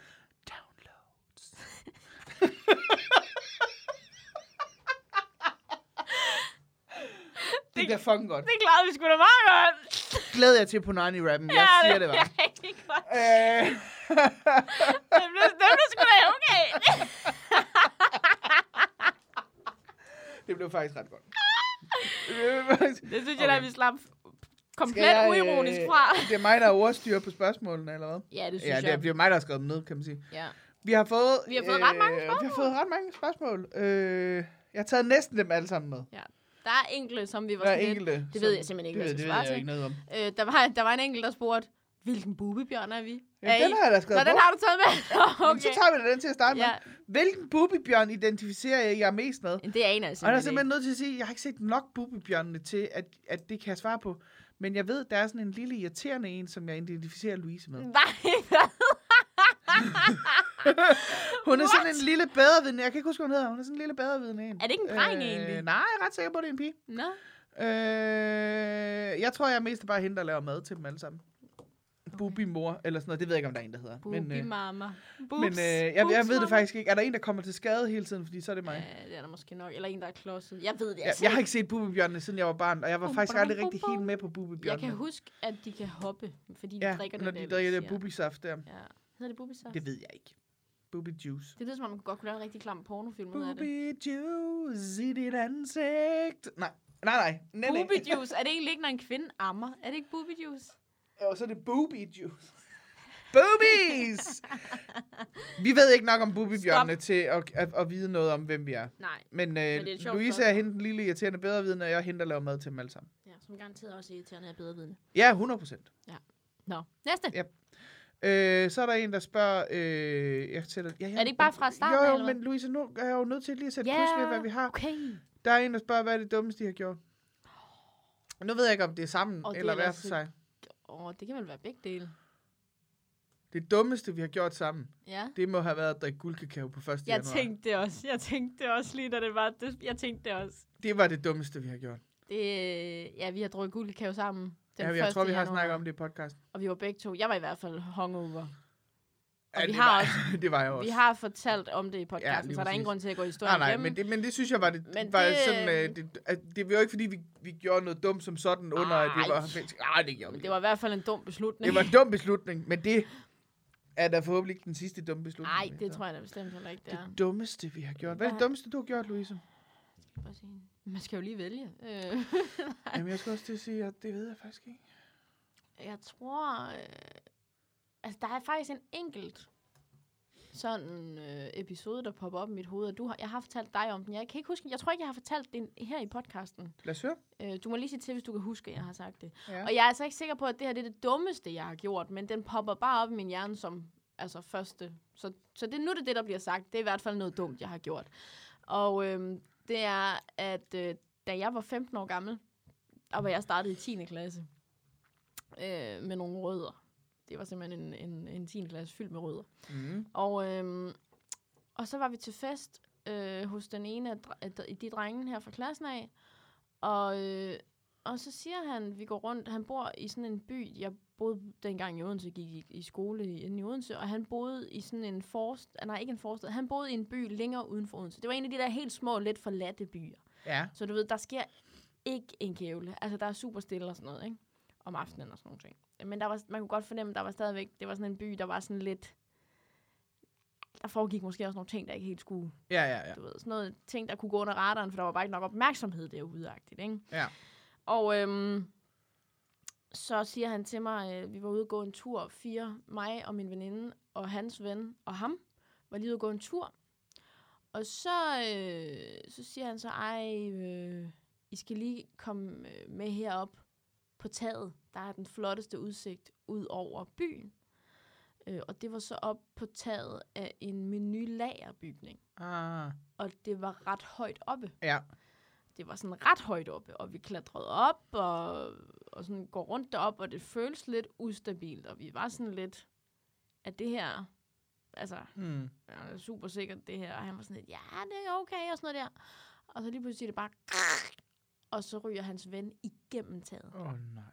Downloads. det bliver fucking godt. Det klarede vi sgu da meget godt. Glæder jeg til på Nani rappen. Jeg siger det er bare. rigtig godt. Øh, Det blev, det blev sgu da okay. det blev faktisk ret godt. Det synes jeg da, Okay. vi slap komplet jeg, uironisk øh, fra. Det er mig, der er ordstyrer på spørgsmålene, eller hvad? Ja, det synes Ja, jeg. det er, det er mig, der har skrevet dem ned, kan man sige. Ja. Vi har fået, Vi har fået ret mange Vi har fået ret mange spørgsmål. Øh, jeg har taget næsten dem alle sammen med. Der er enkelte, som vi var Der er lidt... det ved jeg simpelthen ikke, det hvad jeg skal svare til. ikke noget om. Øh, der, var, der var en enkelt, der spurgte, hvilken bubibjørn er vi? Ja, er den I? har jeg da Nå, skrevet den på. har du taget med. Jamen, okay. Så tager vi da den til at starte Ja, med. Hvilken bubibjørn identificerer jeg jer mest med? det er en af Og jeg er simpelthen nødt til at sige, at jeg har ikke set nok bubibjørnene til, at, at det kan jeg svare på. Men jeg ved, der er sådan en lille irriterende en, som jeg identificerer Louise med. Nej? Hun er sådan What? en lille badervidende. Jeg kan ikke huske, hvad hun hedder. Hun er sådan en lille badervidende en. Er det ikke en dreng egentlig? Nej, jeg er ret sikker på, at det er en pige. Nå. Øh, jeg tror, jeg er mest bare hende, der laver mad til dem alle sammen. Okay. Bubi mor, eller sådan noget. Det ved jeg ikke, om der er en, der hedder. Bubi men, øh, men øh, jeg, jeg ved det faktisk ikke. Er der en, der kommer til skade hele tiden? Fordi så er det mig. Ja, det er der måske nok. Eller en, der er klodset. Jeg ved det Jeg, altså jeg har ikke set Bubibjørnene, siden jeg var barn, og jeg var faktisk aldrig rigtig helt med på Jeg Bubibjørnene. kan huske, at de kan hoppe, fordi de ja, drikker når det de der drikker det bubisaft der. Ja. Hedder det bubisaft? Det ved jeg ikke. Bubi juice. Det lyder som om, man godt kunne lave en rigtig klam pornofilm ud af det. Bubi juice i dit ansigt. Nej, nej, nej. nej, nej. Booby juice. Er det egentlig ikke, når en kvinde ammer? Er det ikke booby juice? Og så er det booby juice. Boobies! vi ved ikke nok om boobybjørnene til at, at, at, vide noget om, hvem vi er. Nej. Men, øh, det er sjovt Louise er hende den lille irriterende bedrevidende, og jeg er hende, der laver mad til dem alle sammen. Ja, som garanteret også er irriterende af bedre vidne. Ja, 100 procent. Nå, næste. Ja. Øh, så er der en, der spørger... Øh, jeg tæller, ja, ja, Er det ikke bare fra starten, Jo, jo, eller men Louise, nu er jeg jo nødt til lige at sætte Ja, kryds ved, hvad vi har. Okay. Der er en, der spørger, hvad er det dummeste, de har gjort? Nu ved jeg ikke, om det er sammen, Og eller er hver for sig. Åh, det kan vel være begge dele. Det dummeste, vi har gjort sammen, Ja. det må have været at drikke guldkakao på 1. Jeg januar. tænkte det også. Jeg tænkte det også lige, da det var. Det, jeg tænkte det også. Det var det dummeste, vi har gjort. Det, ja, vi har drukket guldkage sammen. Den Ja, jeg tror, 1. vi har januar. snakket om det i podcasten. Og vi var begge to. Jeg var i hvert fald hungover. Og Ja, vi det har var, også- det var jeg også. Vi har fortalt om det i podcasten, Ja, så der er ingen grund til at gå historien Nej, nej, igennem. men det, men det synes jeg var, det, Men var det- sådan, øh, det, at det var jo ikke, fordi vi, vi gjorde noget dumt som sådan, under at det var... Ej, det gjorde vi det var i hvert fald en dum beslutning. Det var en dum beslutning, men det er da forhåbentlig ikke den sidste dumme beslutning. Nej, det tror jeg da bestemt heller ikke, det er. Det dummeste, vi har gjort. Hvad er det dummeste, du har gjort, Louise? Man skal jo lige vælge. Øh, Jamen, jeg skal også til at sige, at det ved jeg faktisk ikke. jeg tror... Øh, altså, der er faktisk en enkelt sådan øh, episode, der popper op i mit hoved, og du har, jeg har fortalt dig om den. Jeg kan ikke huske, jeg tror ikke, jeg har fortalt den her i podcasten. Lad os høre. Øh, du må lige sige til, hvis du kan huske, at jeg har sagt det. Ja. Og jeg er altså ikke sikker på, at det her det er det dummeste, jeg har gjort, men den popper bare op i min hjerne som altså første. Så, så det, nu er det det, der bliver sagt. Det er i hvert fald noget dumt, jeg har gjort. Og øhm, det er, at øh, da jeg var 15 år gammel, og var jeg startet i 10. klasse øh, med nogle rødder. Det var simpelthen en, en, en 10. klasse fyldt med rødder. Mm. Og, øhm, og så var vi til fest øh, hos den ene af dre- de- drenge her fra klassen af. Og, øh, og så siger han, vi går rundt, han bor i sådan en by, jeg boede dengang i Odense, gik i, i skole i, inde i Odense, og han boede i sådan en forstad, nej ikke en forstad, han boede i en by længere uden for Odense. Det var en af de der helt små, lidt forladte byer. Ja. Så du ved, der sker ikke en kævle. Altså, der er super stille og sådan noget, ikke? Om aftenen og sådan nogle ting. Men der var, man kunne godt fornemme, at der var stadigvæk, det var sådan en by, der var sådan lidt... Der foregik måske også nogle ting, der ikke helt skulle, Ja, ja, ja. du ved, sådan noget ting, der kunne gå under radaren, for der var bare ikke nok opmærksomhed derude, agtigt, ikke? Ja. Og øhm, så siger han til mig, øh, vi var ude at gå en tur, fire, mig og min veninde, og hans ven og ham, var lige ude at gå en tur. Og så, øh, så siger han så, ej, øh, I skal lige komme øh, med herop på taget. Der er den flotteste udsigt ud over byen. Øh, og det var så op på taget af en menu lagerbygning. Ah. Og det var ret højt oppe Ja. det var sådan ret højt oppe, og vi klatrede op, og, og sådan går rundt derop, og det føles lidt ustabilt, og vi var sådan lidt, at det her, altså, Hmm. er super sikkert det her, og han var sådan lidt, ja, det er okay, og sådan noget der. Og så lige pludselig det bare, og så ryger hans ven igennem taget. Åh, oh, nej.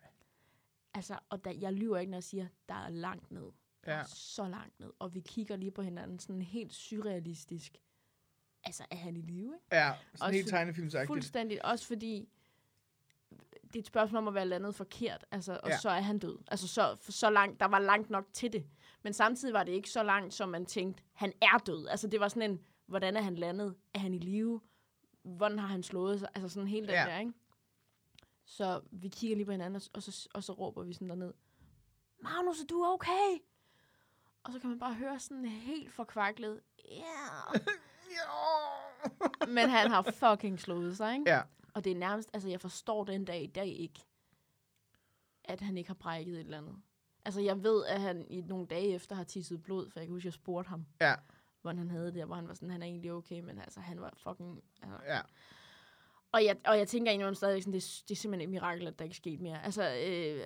Altså, og der, jeg lyver ikke, når jeg siger, der er langt ned. Der Ja. så langt ned, og vi kigger lige på hinanden, sådan helt surrealistisk. Altså, er han i live, ikke? Ja, sådan Også helt tegnefilmsagtigt. Fuldstændigt. Også fordi, det er et spørgsmål om at være landet forkert, altså, og Ja. så er han død. Altså, så, så langt, der var langt nok til det. Men samtidig var det ikke så langt, som man tænkte, han er død. Altså, det var sådan en, hvordan er han landet? Er han i live? Hvordan har han slået sig? Altså, sådan hele den Ja. der, ikke? Så vi kigger lige på hinanden, og, så, og så råber vi sådan derned, Magnus, er du okay? Og så kan man bare høre sådan helt forkvaklet, ja. Yeah. Ja. Men han har fucking slået sig, ikke? Ja. Og det er nærmest, altså jeg forstår den dag i dag ikke, at han ikke har brækket et eller andet. Altså jeg ved, at han i nogle dage efter har tisset blod, for jeg kan huske, jeg spurgte ham, Ja. hvordan han havde det, og hvor han var sådan, han er egentlig okay, men altså han var fucking... Altså. Ja. Og, jeg, og jeg tænker egentlig stadig sådan, det, det er simpelthen et mirakel, at der ikke er sket mere. Altså, øh,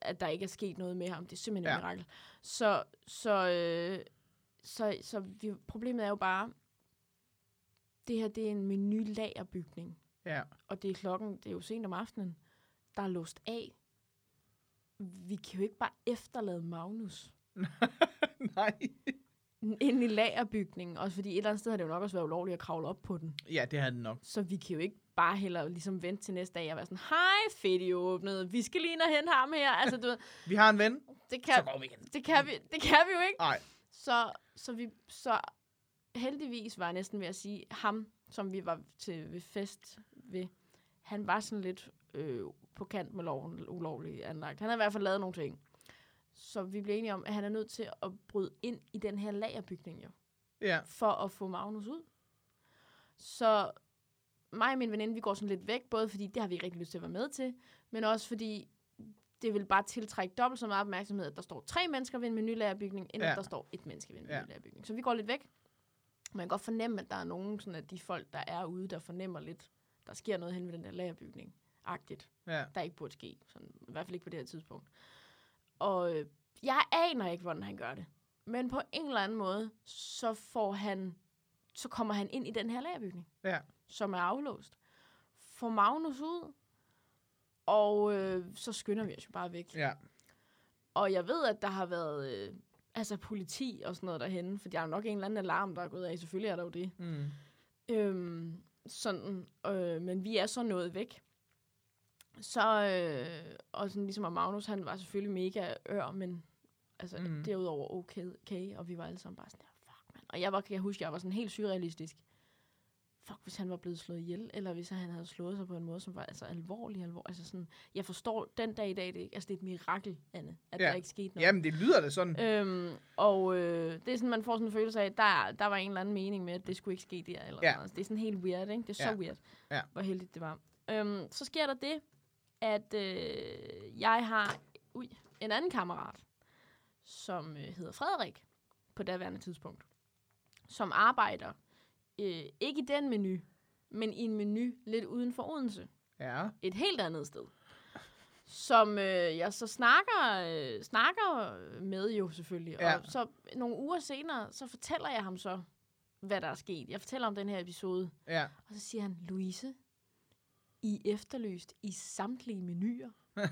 at der ikke er sket noget med ham, det er simpelthen Ja. et mirakel. Så, så, øh, så, så vi, problemet er jo bare, det her det er en menu lagerbygning Ja. og det er klokken, det er jo sent om aftenen, der er låst af. Vi kan jo ikke bare efterlade Magnus Nej. Ind i lagerbygningen, også fordi et eller andet sted har det jo nok også været ulovligt at kravle op på den. Ja, det havde den nok. Så vi kan jo ikke bare heller ligesom vente til næste dag og være sådan, hej, fedt, I åbnede, vi skal lige hente ham her. Altså, du ved, Vi har en ven, det så kan, går vi igen. det kan, vi, det kan vi jo ikke. Nej. Så, så, vi, så heldigvis var jeg næsten ved at sige, ham, som vi var til ved fest ved, han var sådan lidt øh, på kant med loven, ulovligt anlagt. Han har i hvert fald lavet nogle ting. Så vi blev enige om, at han er nødt til at bryde ind i den her lagerbygning jo, Ja. for at få Magnus ud. Så mig og min veninde, vi går sådan lidt væk, både fordi det har vi ikke rigtig lyst til at være med til, men også fordi det vil bare tiltrække dobbelt så meget opmærksomhed, at der står tre mennesker ved en menulagerbygning, end Ja. at der står et menneske ved en Ja. Så vi går lidt væk. Man kan godt fornemme, at der er nogen sådan af de folk, der er ude, der fornemmer lidt, der sker noget hen ved den der lagerbygning. Agtigt. Ja. Der ikke burde ske. Sådan, I hvert fald ikke på det her tidspunkt. Og øh, jeg aner ikke, hvordan han gør det. Men på en eller anden måde, så får han, så kommer han ind i den her lagerbygning Ja. som er aflåst. Får Magnus ud, Og øh, så skynder vi os jo bare væk. Ja. Og jeg ved, at der har været øh, altså politi og sådan noget derhenne, for der er jo nok en eller anden alarm, der er gået af. Selvfølgelig er der jo det. Mm. Øhm, sådan, øh, men vi er så nået væk. Så, øh, og sådan ligesom at Magnus, han var selvfølgelig mega ør, men altså mm. derudover okay, okay, og vi var alle sammen bare sådan der, fuck man. Og jeg var, kan jeg huske, jeg var sådan helt surrealistisk. Fuck, hvis han var blevet slået ihjel, eller hvis han havde slået sig på en måde, som var altså alvorlig, alvorlig. Altså sådan, jeg forstår den dag i dag, det, ikke- altså det er et mirakel, Anne, at Ja. der ikke skete noget. Jamen, det lyder da sådan. Øhm, og øh, det er sådan, man får sådan en følelse af, at der, der var en eller anden mening med, at det skulle ikke ske der. Eller Ja. ja. noget. Det er sådan helt weird, ikke? Det er så Ja. weird, Ja. hvor heldigt det var. Øhm, så sker der det, at øh, jeg har ui, en anden kammerat, som øh, hedder Frederik, på daværende tidspunkt, som arbejder øh, ikke i den menu, men i en menu lidt uden for Odense Ja. et helt andet sted. Som øh, jeg så snakker, øh, snakker med jo selvfølgelig. Ja. Og så nogle uger senere, så fortæller jeg ham så, hvad der er sket. Jeg fortæller om den her episode. Ja. Og så siger han, Louise, I er efterlyst i samtlige menuer.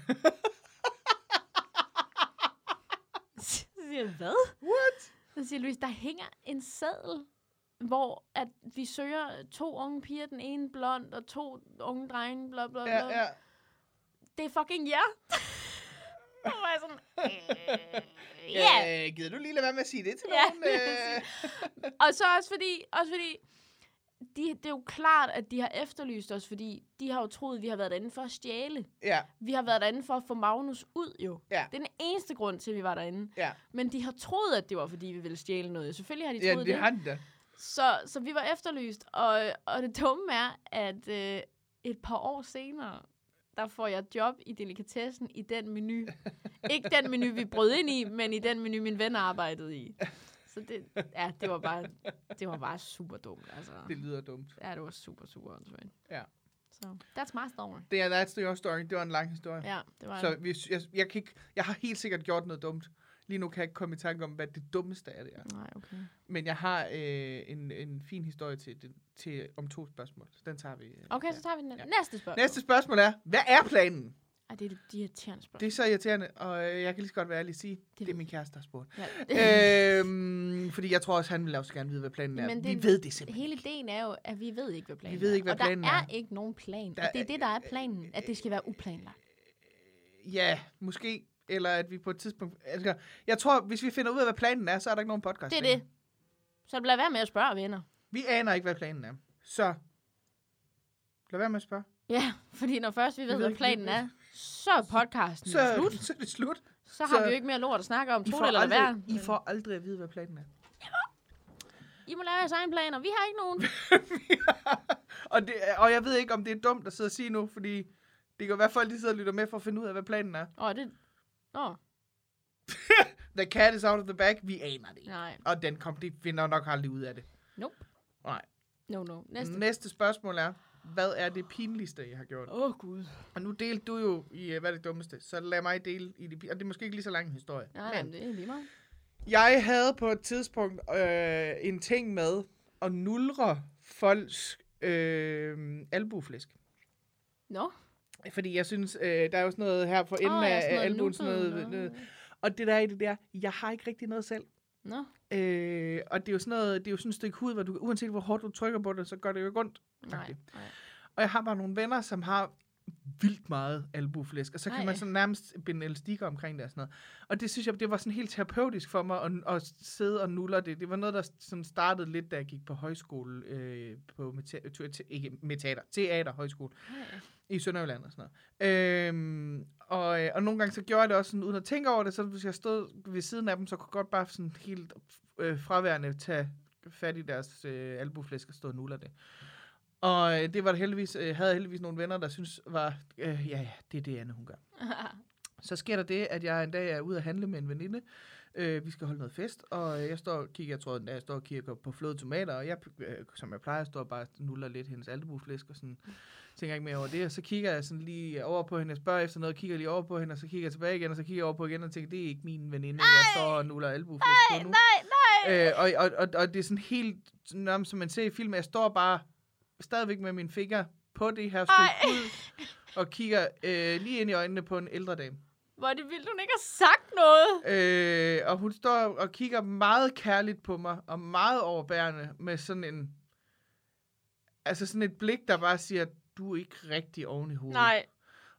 så siger jeg, hvad? What? Så siger Louise, der hænger en seddel, hvor at vi søger to unge piger, den ene blond, og to unge drenge, bla bla bla. Ja, ja. Det er fucking jer. Så var jeg sådan, øh, ja. Øh, gider du lige lade være med at sige det til Ja, nogen? Øh, Og så også fordi, også fordi de, det er jo klart, at de har efterlyst os, fordi de har jo troet, at vi har været derinde for at stjæle. ja, Vi har været derinde for at få Magnus ud, jo. Ja. Det er den eneste grund til, at vi var derinde. ja. Men de har troet, at det var, fordi vi ville stjæle noget. Selvfølgelig har de Ja, troet det har de da. Så, så vi var efterlyst, og, og det dumme er, at øh, et par år senere, der får jeg job i delikatessen i den menu. Ikke den menu, vi brød ind i, men i den menu, min ven arbejdede i. Så det, ja, det var bare, det var bare super dumt, altså. Det lyder dumt. Ja, det var super, super åndssvagt. Ja. Så, that's my story. Det er That's Your Story. Det var en lang historie. Ja, det var Så hvis, jeg, jeg, kan ikke, jeg har helt sikkert gjort noget dumt. Lige nu kan jeg ikke komme i tanke om, hvad det dummeste er, det er. Nej, okay. Men jeg har øh, en, en fin historie til, til, om to spørgsmål. Så den tager vi. øh, Okay, der. så tager vi den Ja. næste spørgsmål. Næste spørgsmål er, hvad er planen? Ej, det er de irriterende spørgsmål. Det er så irriterende, og øh, jeg kan lige så godt være ærlig sige, det, det er min kæreste, der har spurgt. Ja. øhm, fordi jeg tror også, han vil også gerne vide, hvad planen er. Men vi det- ved det simpelthen Hele ideen er jo, at vi ved ikke, hvad planen Vi ved ikke, hvad er. Og planen der er, er. ikke nogen plan. Der og det er det, der er planen. At det skal være uplanlagt. Ja, måske. Eller at vi på et tidspunkt... Altså, jeg tror, hvis vi finder ud af, hvad planen er, så er der ikke nogen podcast. Det er det. Så lad være med at spørge, venner. Vi aner ikke, hvad planen er. Så lad være med at spørge. Ja, fordi når først vi ved, ved hvad ikke, planen vi- er, så er podcasten Så, slut. så er det slut. Så har så- vi jo ikke mere lort at snakke om. I Tro får, det eller være. aldrig, I får aldrig at vide, hvad planen er. I må lave jeres egen planer. Vi har ikke nogen. og, det, og jeg ved ikke, om det er dumt at sidde og sige nu, fordi det kan være, at folk de sidder og lytter med for at finde ud af, hvad planen er. Åh, det... Åh, The cat is out of the bag. Vi aner det ikke. nej. Og den kom, de finder nok aldrig ud af det. Nope. Nej. No, no. Næste. Næste spørgsmål er, hvad er det pinligste, jeg har gjort? Åh, oh, Gud. Og nu delte du jo i, øh, hvad er det dummeste, så lad mig dele i det, og det er måske ikke lige så lang en historie. Nej, men det er lige meget. jeg havde på et tidspunkt øh, en ting med at nulre folks øh, albuflæsk. Nå. Fordi jeg synes, øh, der er jo sådan noget her for enden oh, af albuen, sådan noget, nubbet, noget. nå. Og det der er i det der, jeg har ikke rigtig noget selv. Nå. Øh, og det er jo sådan noget, det er jo sådan et stykke hud, hvor du, uanset hvor hårdt du trykker på det, så gør det jo ikke ondt. Nej, nej. Og jeg har bare nogle venner, som har vildt meget albuflæsk, og så kan Ej. man sådan nærmest binde elastikker omkring det og sådan noget. Og det synes jeg, det var sådan helt terapeutisk for mig at, at sidde og nulle det. Det var noget, der sådan startede lidt, da jeg gik på højskole, øh, på te- ikke metater, teater højskole Nej. i Sønderjylland og sådan noget. Øhm, og, øh, og nogle gange så gjorde jeg det også sådan, uden at tænke over det, så hvis jeg stod ved siden af dem, så kunne jeg godt bare sådan helt øh, fraværende tage fat i deres øh, albuflæsk og stå og nulle det. Og øh, det var der heldigvis, øh, havde heldigvis nogle venner, der synes var, øh, ja, ja, det er det, Anne, hun gør. Så sker der det, at jeg en dag er ude at handle med en veninde. Øh, vi skal holde noget fest, og øh, jeg står og kigger, jeg tror, at jeg står og kigger på flåede tomater, og jeg, øh, som jeg plejer, står bare og nuller lidt hendes albuflæsk, og sådan, tænker ikke mere over det. Og så kigger jeg sådan lige over på hende, jeg spørger efter noget, kigger lige over på hende, og så kigger jeg tilbage igen, og så kigger jeg over på igen, og tænker, det er ikke min veninde, jeg står og nuller albuflæsk på nu. Nej, nej. Øh, og, og, og, og det er sådan helt, som man ser i film, jeg står bare stadigvæk med min finger på det her stykke hud, og kigger øh, lige ind i øjnene på en ældre dame. Hvor er det vildt, hun ikke har sagt noget. Øh, og hun står og kigger meget kærligt på mig, og meget overbærende, med sådan en... Altså sådan et blik, der bare siger, du er ikke rigtig oven i hovedet. Nej.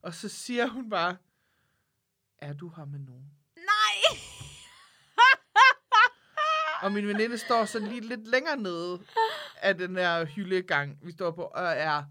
Og så siger hun bare, er du her med nogen? Nej. Og min veninde står så lige lidt længere nede af den her hyldegang, vi står på, og er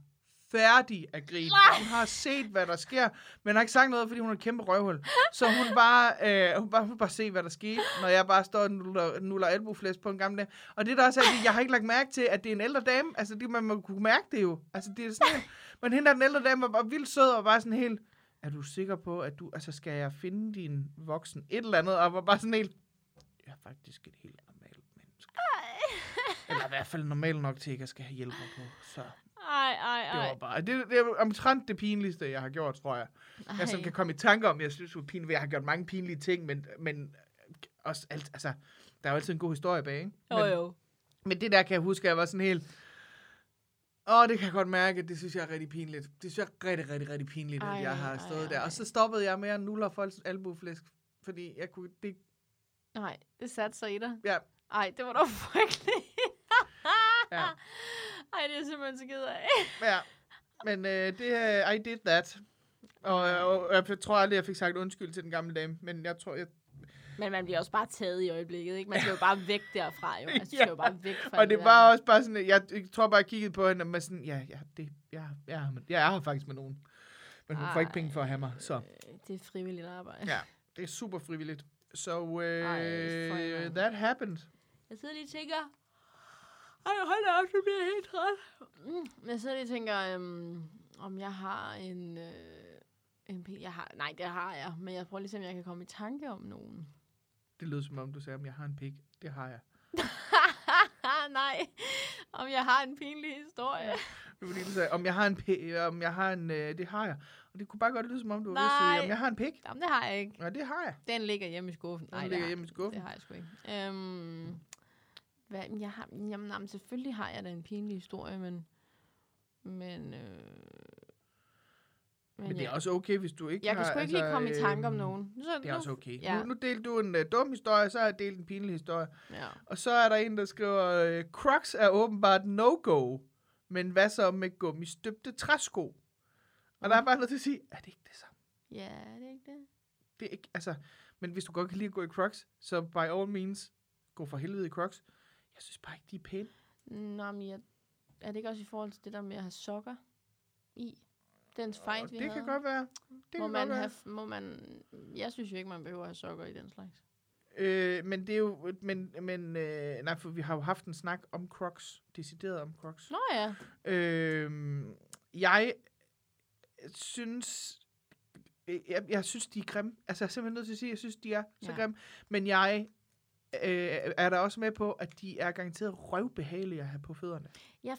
færdig af grin. Hun har set, hvad der sker, men har ikke sagt noget, fordi hun har et kæmpe røvhul. Så hun bare, øh, hun bare, hun bare se, hvad der skete, når jeg bare står og nuller, nuller albuflæs på en gammel dame. Og det der også er, at jeg har ikke lagt mærke til, at det er en ældre dame. Altså, det, man må kunne mærke det jo. Altså, det er sådan helt, Men hende der, den ældre dame, var bare vildt sød, og bare sådan helt, er du sikker på, at du, altså, skal jeg finde din voksen et eller andet? Og var bare sådan helt, jeg er faktisk et helt normalt menneske. Eller i hvert fald normalt nok til, at jeg skal have hjælp på. Så Ej, ej, det var ej. bare, det, det er omtrent det pinligste, jeg har gjort, tror jeg. Jeg sådan kan komme i tanke om, jeg synes, det var pinligt. Jeg har gjort mange pinlige ting, men, men også alt, altså, der er jo altid en god historie bag, ikke? Jo, Men, jo. men det der kan jeg huske, at jeg var sådan helt... Åh, det kan jeg godt mærke, det synes jeg er rigtig pinligt. Det synes jeg er rigtig, rigtig, rigtig pinligt, Ej, at jeg har ej, stået ej. der. Og så stoppede jeg med at nulle folks albuflæsk, fordi jeg kunne... Det, Nej, det satte sig i dig. ja, Ej, det var da frygteligt. ja, Ej, det er simpelthen så ked af. ja. Men øh, det, øh, I did that. Og, og, og jeg tror aldrig, jeg fik sagt undskyld til den gamle dame, men jeg tror, jeg... Men man bliver også bare taget i øjeblikket, ikke? Man skal jo bare væk derfra, jo. Altså, Ja. skal jo bare væk fra Og det der. var også bare sådan, jeg, jeg tror bare, jeg kiggede på hende med sådan, ja, ja, det, er her- jeg er her faktisk med nogen. Men hun får ikke penge for at have mig, så Øh, Det er frivilligt arbejde. ja, det er super frivilligt. Så uh, Ej, en- that happened. Jeg sidder lige og tænker... Ej, hold da op, det bliver helt træt. Mm, jeg sidder lige og tænker, øhm, om jeg har en... Øh, en pil. Jeg har, nej, det har jeg. Men jeg prøver lige at se, om jeg kan komme i tanke om nogen. Det lød som om, du sagde, om jeg har en pik. Det har jeg. nej, om jeg har en pinlig historie. Du sagde, om jeg har en pik, om jeg har en, øh, det har jeg. Og det kunne bare godt lyde som om, du at sige, om jeg har en pik. Jamen, det har jeg ikke. Ja, det har jeg. Den ligger hjemme i skuffen. Den Nej, ligger hjemme i skuffen. Det har jeg sgu ikke. Øhm, hvad, jeg har, jamen, jamen, selvfølgelig har jeg da en pinlig historie, men... Men... Øh, Men det er jeg, også okay, hvis du ikke jeg har... kan sgu ikke lige komme i tanke om nogen. Så, Det er nu- også okay. Ja. Nu, nu delte du en uh, dum historie, så har jeg delt en pinlig historie. Ja. Og så er der en, der skriver, øh, Crocs er åbenbart no-go, men hvad så med gummistøbte træsko? Og der er bare noget til at sige, er det ikke det samme? ja, det er ikke det. Det er ikke, altså, men hvis du godt kan lide at gå i Crocs, så by all means, gå for helvede i Crocs. Jeg synes bare ikke, de er pæne. Nå, men jeg, er det ikke også i forhold til det der med at have sokker i? Den fight, Og vi det havde. kan godt være. Det må kan man godt være. have, må man, jeg synes jo ikke, man behøver at have sokker i den slags. Øh, men det er jo, men, men øh, nej, for vi har jo haft en snak om Crocs, decideret om Crocs. Nå ja. Øh, jeg synes, jeg, jeg synes, de er grimme. Altså, jeg er simpelthen nødt til at sige, at jeg synes, de er så Ja. grimme. Men jeg øh, er der også med på, at de er garanteret røvbehagelige at have på fødderne. Jeg,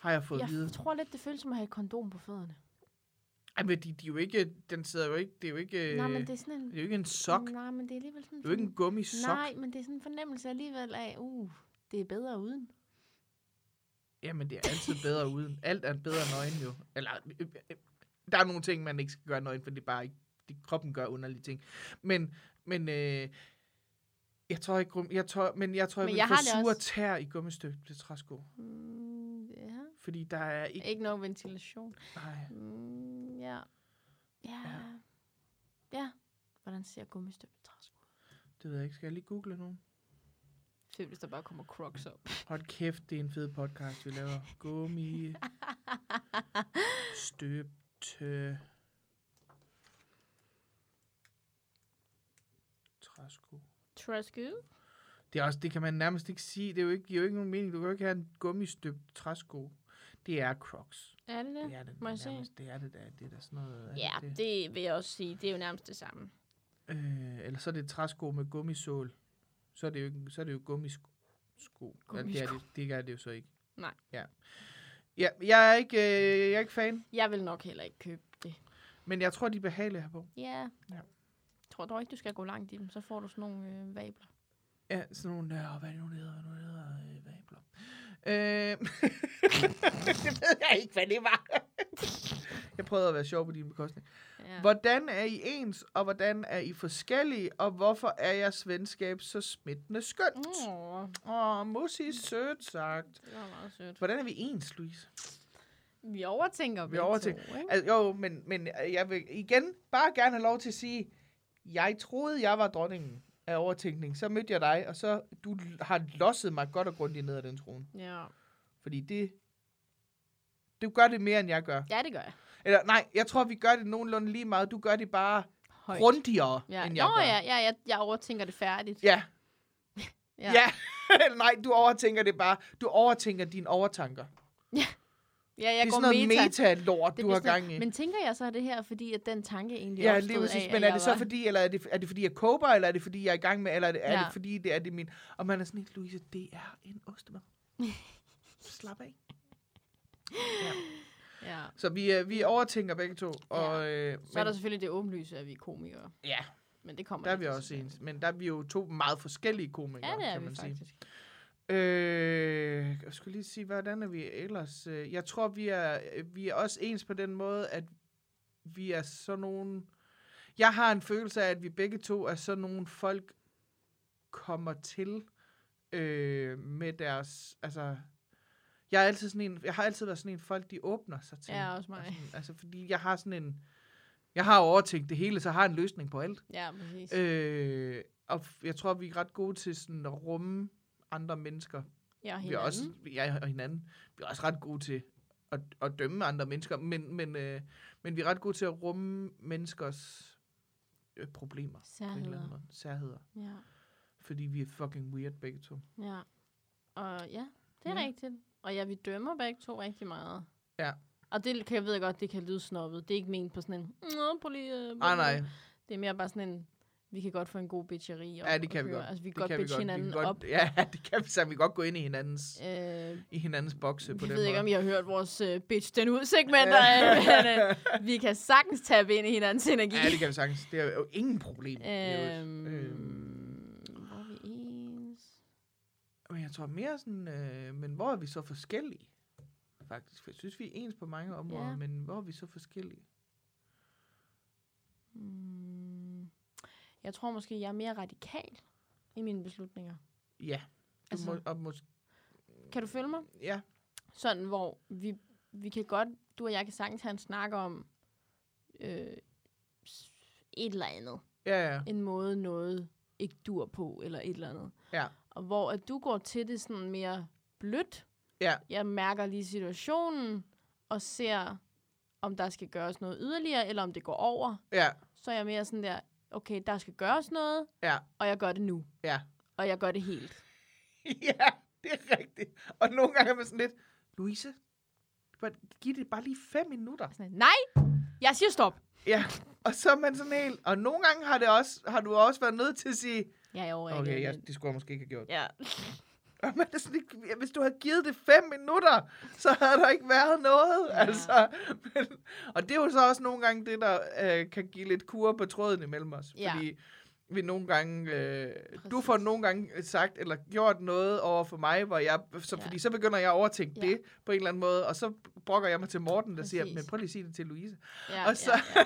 Har jeg fået at vide. jeg tror lidt, det føles som at have et kondom på fødderne. Ej, men de, de er jo ikke, den sidder jo ikke, det er jo ikke, Øh, Nej, men det er sådan en... det er jo ikke en sok. Nej, men det er alligevel sådan... Det er jo ikke en gummisok. Nej, men det er sådan en fornemmelse alligevel af, uh, det er bedre uden. Jamen, det er altid bedre uden. Alt er bedre nøgen jo. Eller, øh, øh, der er nogle ting, man ikke skal gøre nøgen, for det er bare ikke, det, kroppen gør underlige ting. Men, men, øh, jeg tror ikke, grum- jeg tror, men jeg tror, jeg Men vil jeg få også. tær i gummistøbte træsko. Mm, ja. Fordi der er ikke, Ikke nogen ventilation. nej, Mm, ja. Ja. Ja. Ja. Hvordan ser gummistøbte træsko? det ved jeg ikke. Skal jeg lige google nu? Fedt, hvis der bare kommer crocs op. Hold kæft, det er en fed podcast, vi laver. Gummi, støbte, træsko. Træsko? Det, er også, det kan man nærmest ikke sige. Det er jo ikke, giver jo ikke nogen mening. Du kan jo ikke have en gummistøbt træsko. Det er Crocs. Er det det? Det er det, Må jeg se? Det er det da. Det er da sådan noget. er Ja, det, det vil jeg også sige. Det er jo nærmest det samme. Øh, eller så er det et træsko med gummisål. Så er det jo, ikke, så er det jo gummisko. Sko. Ja, det, er Gummisko. det, det er det jo så ikke. Nej. Ja. Ja, jeg er ikke, øh, jeg er ikke fan, Jeg vil nok heller ikke købe det. men jeg tror, de er behagelige her på. Ja. Ja. Tror dog ikke, du skal gå langt i dem. Så får du sådan nogle øh, vabler. Ja, sådan nogle, øh, hvad er det nu, det hedder? Er nu, det hedder? Øh, vabler. Øh, det ved jeg ikke, hvad det var. Jeg prøvede at være sjov på din bekostning. Ja. Hvordan er I ens, og hvordan er I forskellige, og hvorfor er jeres venskab så smittende skønt? Åh, Åh, oh, Musi, sødt sagt. det var meget sødt. Hvordan er vi ens, Louise? Vi overtænker Vi overtænker. To, ikke? Altså, jo, men, men jeg vil igen bare gerne have lov til at sige, jeg troede, jeg var dronningen af overtænkning. Så mødte jeg dig, og så du har losset mig godt og grundigt ned ad den trone. Ja. Fordi det, du gør det mere, end jeg gør. ja, det gør jeg. Eller nej, jeg tror, vi gør det nogenlunde lige meget. Du gør det bare Højt. grundigere, Ja. end Nå jeg gør. ja, ja jeg, jeg overtænker det færdigt. Ja. Ja. Ja. ja. nej, du overtænker det bare. Du overtænker dine overtanker. ja jeg det er går sådan noget meta. meta-lort, Det du har gang i. Men tænker jeg så er det her, fordi at den tanke egentlig Ja, lige præcis. af, Men er det så var- fordi, eller er det, er det fordi, jeg kober, eller er det fordi, jeg er i gang med, eller er det, er Ja. det fordi, det er det min... Og man er sådan Louise, det er en ostemad. Slap af. Ja. Ja. Så vi, øh, vi overtænker begge to. Og, øh, Så er der selvfølgelig det åbenlyse, at vi er komikere. ja, Men det kommer der er vi også ens. Men der er vi jo to meget forskellige komikere, Ja, det er kan vi man sige. faktisk. Øh, jeg skulle lige sige, hvordan er vi ellers? Øh, Jeg tror, vi er, vi er også ens på den måde, at vi er sådan nogle... Jeg har en følelse af, at vi begge to er sådan nogle folk, kommer til øh, med deres... Altså, jeg, er altid sådan en, jeg har altid været sådan en folk, de åbner sig til. Ja, også Og mig. Sådan, altså, fordi jeg har sådan en... Jeg har overtænkt det hele, så jeg har en løsning på alt. Ja, præcis. Øh, og jeg tror, vi er ret gode til sådan at rumme andre mennesker. ja, Vi er også, ja, og hinanden. Vi er også ret gode til at, at dømme andre mennesker, men, men, øh, men vi er ret gode til at rumme menneskers øh, problemer. Særheder. Særheder. Ja, Fordi vi er fucking weird begge to. ja. Og ja, det er Ja. rigtigt. Og ja, vi dømmer begge to rigtig meget. Ja. Og det kan jeg ved godt, det kan lyde snobbet. Det er ikke ment på sådan en... Nå, prøv lige, øh, Nej, nej. Det er mere bare sådan en... Vi kan godt få en god bitcheri. op Ja, det kan vi godt. Altså, vi kan det godt kan vi bitche. Vi hinanden kan godt, op. Ja, det kan vi, så vi godt gå ind i hinandens, Øh, i hinandens bokse på jeg den ved ikke, måde. om I har hørt vores uh, bitch den ud segmenter, øh, men uh, vi kan sagtens tabe ind i hinandens energi. Ja, det kan vi sagtens. Det er jo ingen problem. Øhm, Øhm, hvor er vi ens? Men jeg tror mere sådan, øh, men hvor er vi så forskellige? Faktisk, for jeg synes, vi er ens på mange områder, Ja. men hvor er vi så forskellige? Mm, jeg tror måske, jeg er mere radikal i mine beslutninger. Ja, du Altså- må, og mås- Kan du følge mig? ja, Sådan, hvor vi, vi kan godt, du og jeg kan sagtens have en snak om øh, et eller andet. ja, ja, En måde, noget ikke dur på, eller et eller andet. ja, Og hvor at du går til det sådan mere blødt. ja, Jeg mærker lige situationen, og ser, om der skal gøres noget yderligere, eller om det går over. ja, Så er jeg mere sådan der, okay, der skal gøres noget, ja, og jeg gør det nu. ja. Og jeg gør det helt. ja, det er rigtigt. Og nogle gange er man sådan lidt, Louise, giv det bare lige fem minutter. Sådan, nej, jeg siger stop. Ja, og så er man sådan helt, og nogle gange har, det også, har du også været nødt til at sige, Ja, jeg overreagerer okay, lidt. det skulle jeg måske ikke have gjort. Ja. Og man er sådan, hvis du havde givet det fem minutter, så havde der ikke været noget. Ja. Altså, men, og det er jo så også nogle gange det, der øh, kan give lidt kur på tråden imellem os. Ja. Fordi vi nogle gange, øh, du får nogle gange sagt eller gjort noget over for mig, hvor jeg, så, Ja. fordi så begynder jeg at overtænke Ja. det på en eller anden måde, og så brokker jeg mig til Morten, der siger, Præcis. men prøv lige at sige det til Louise. Ja, Og så- ja,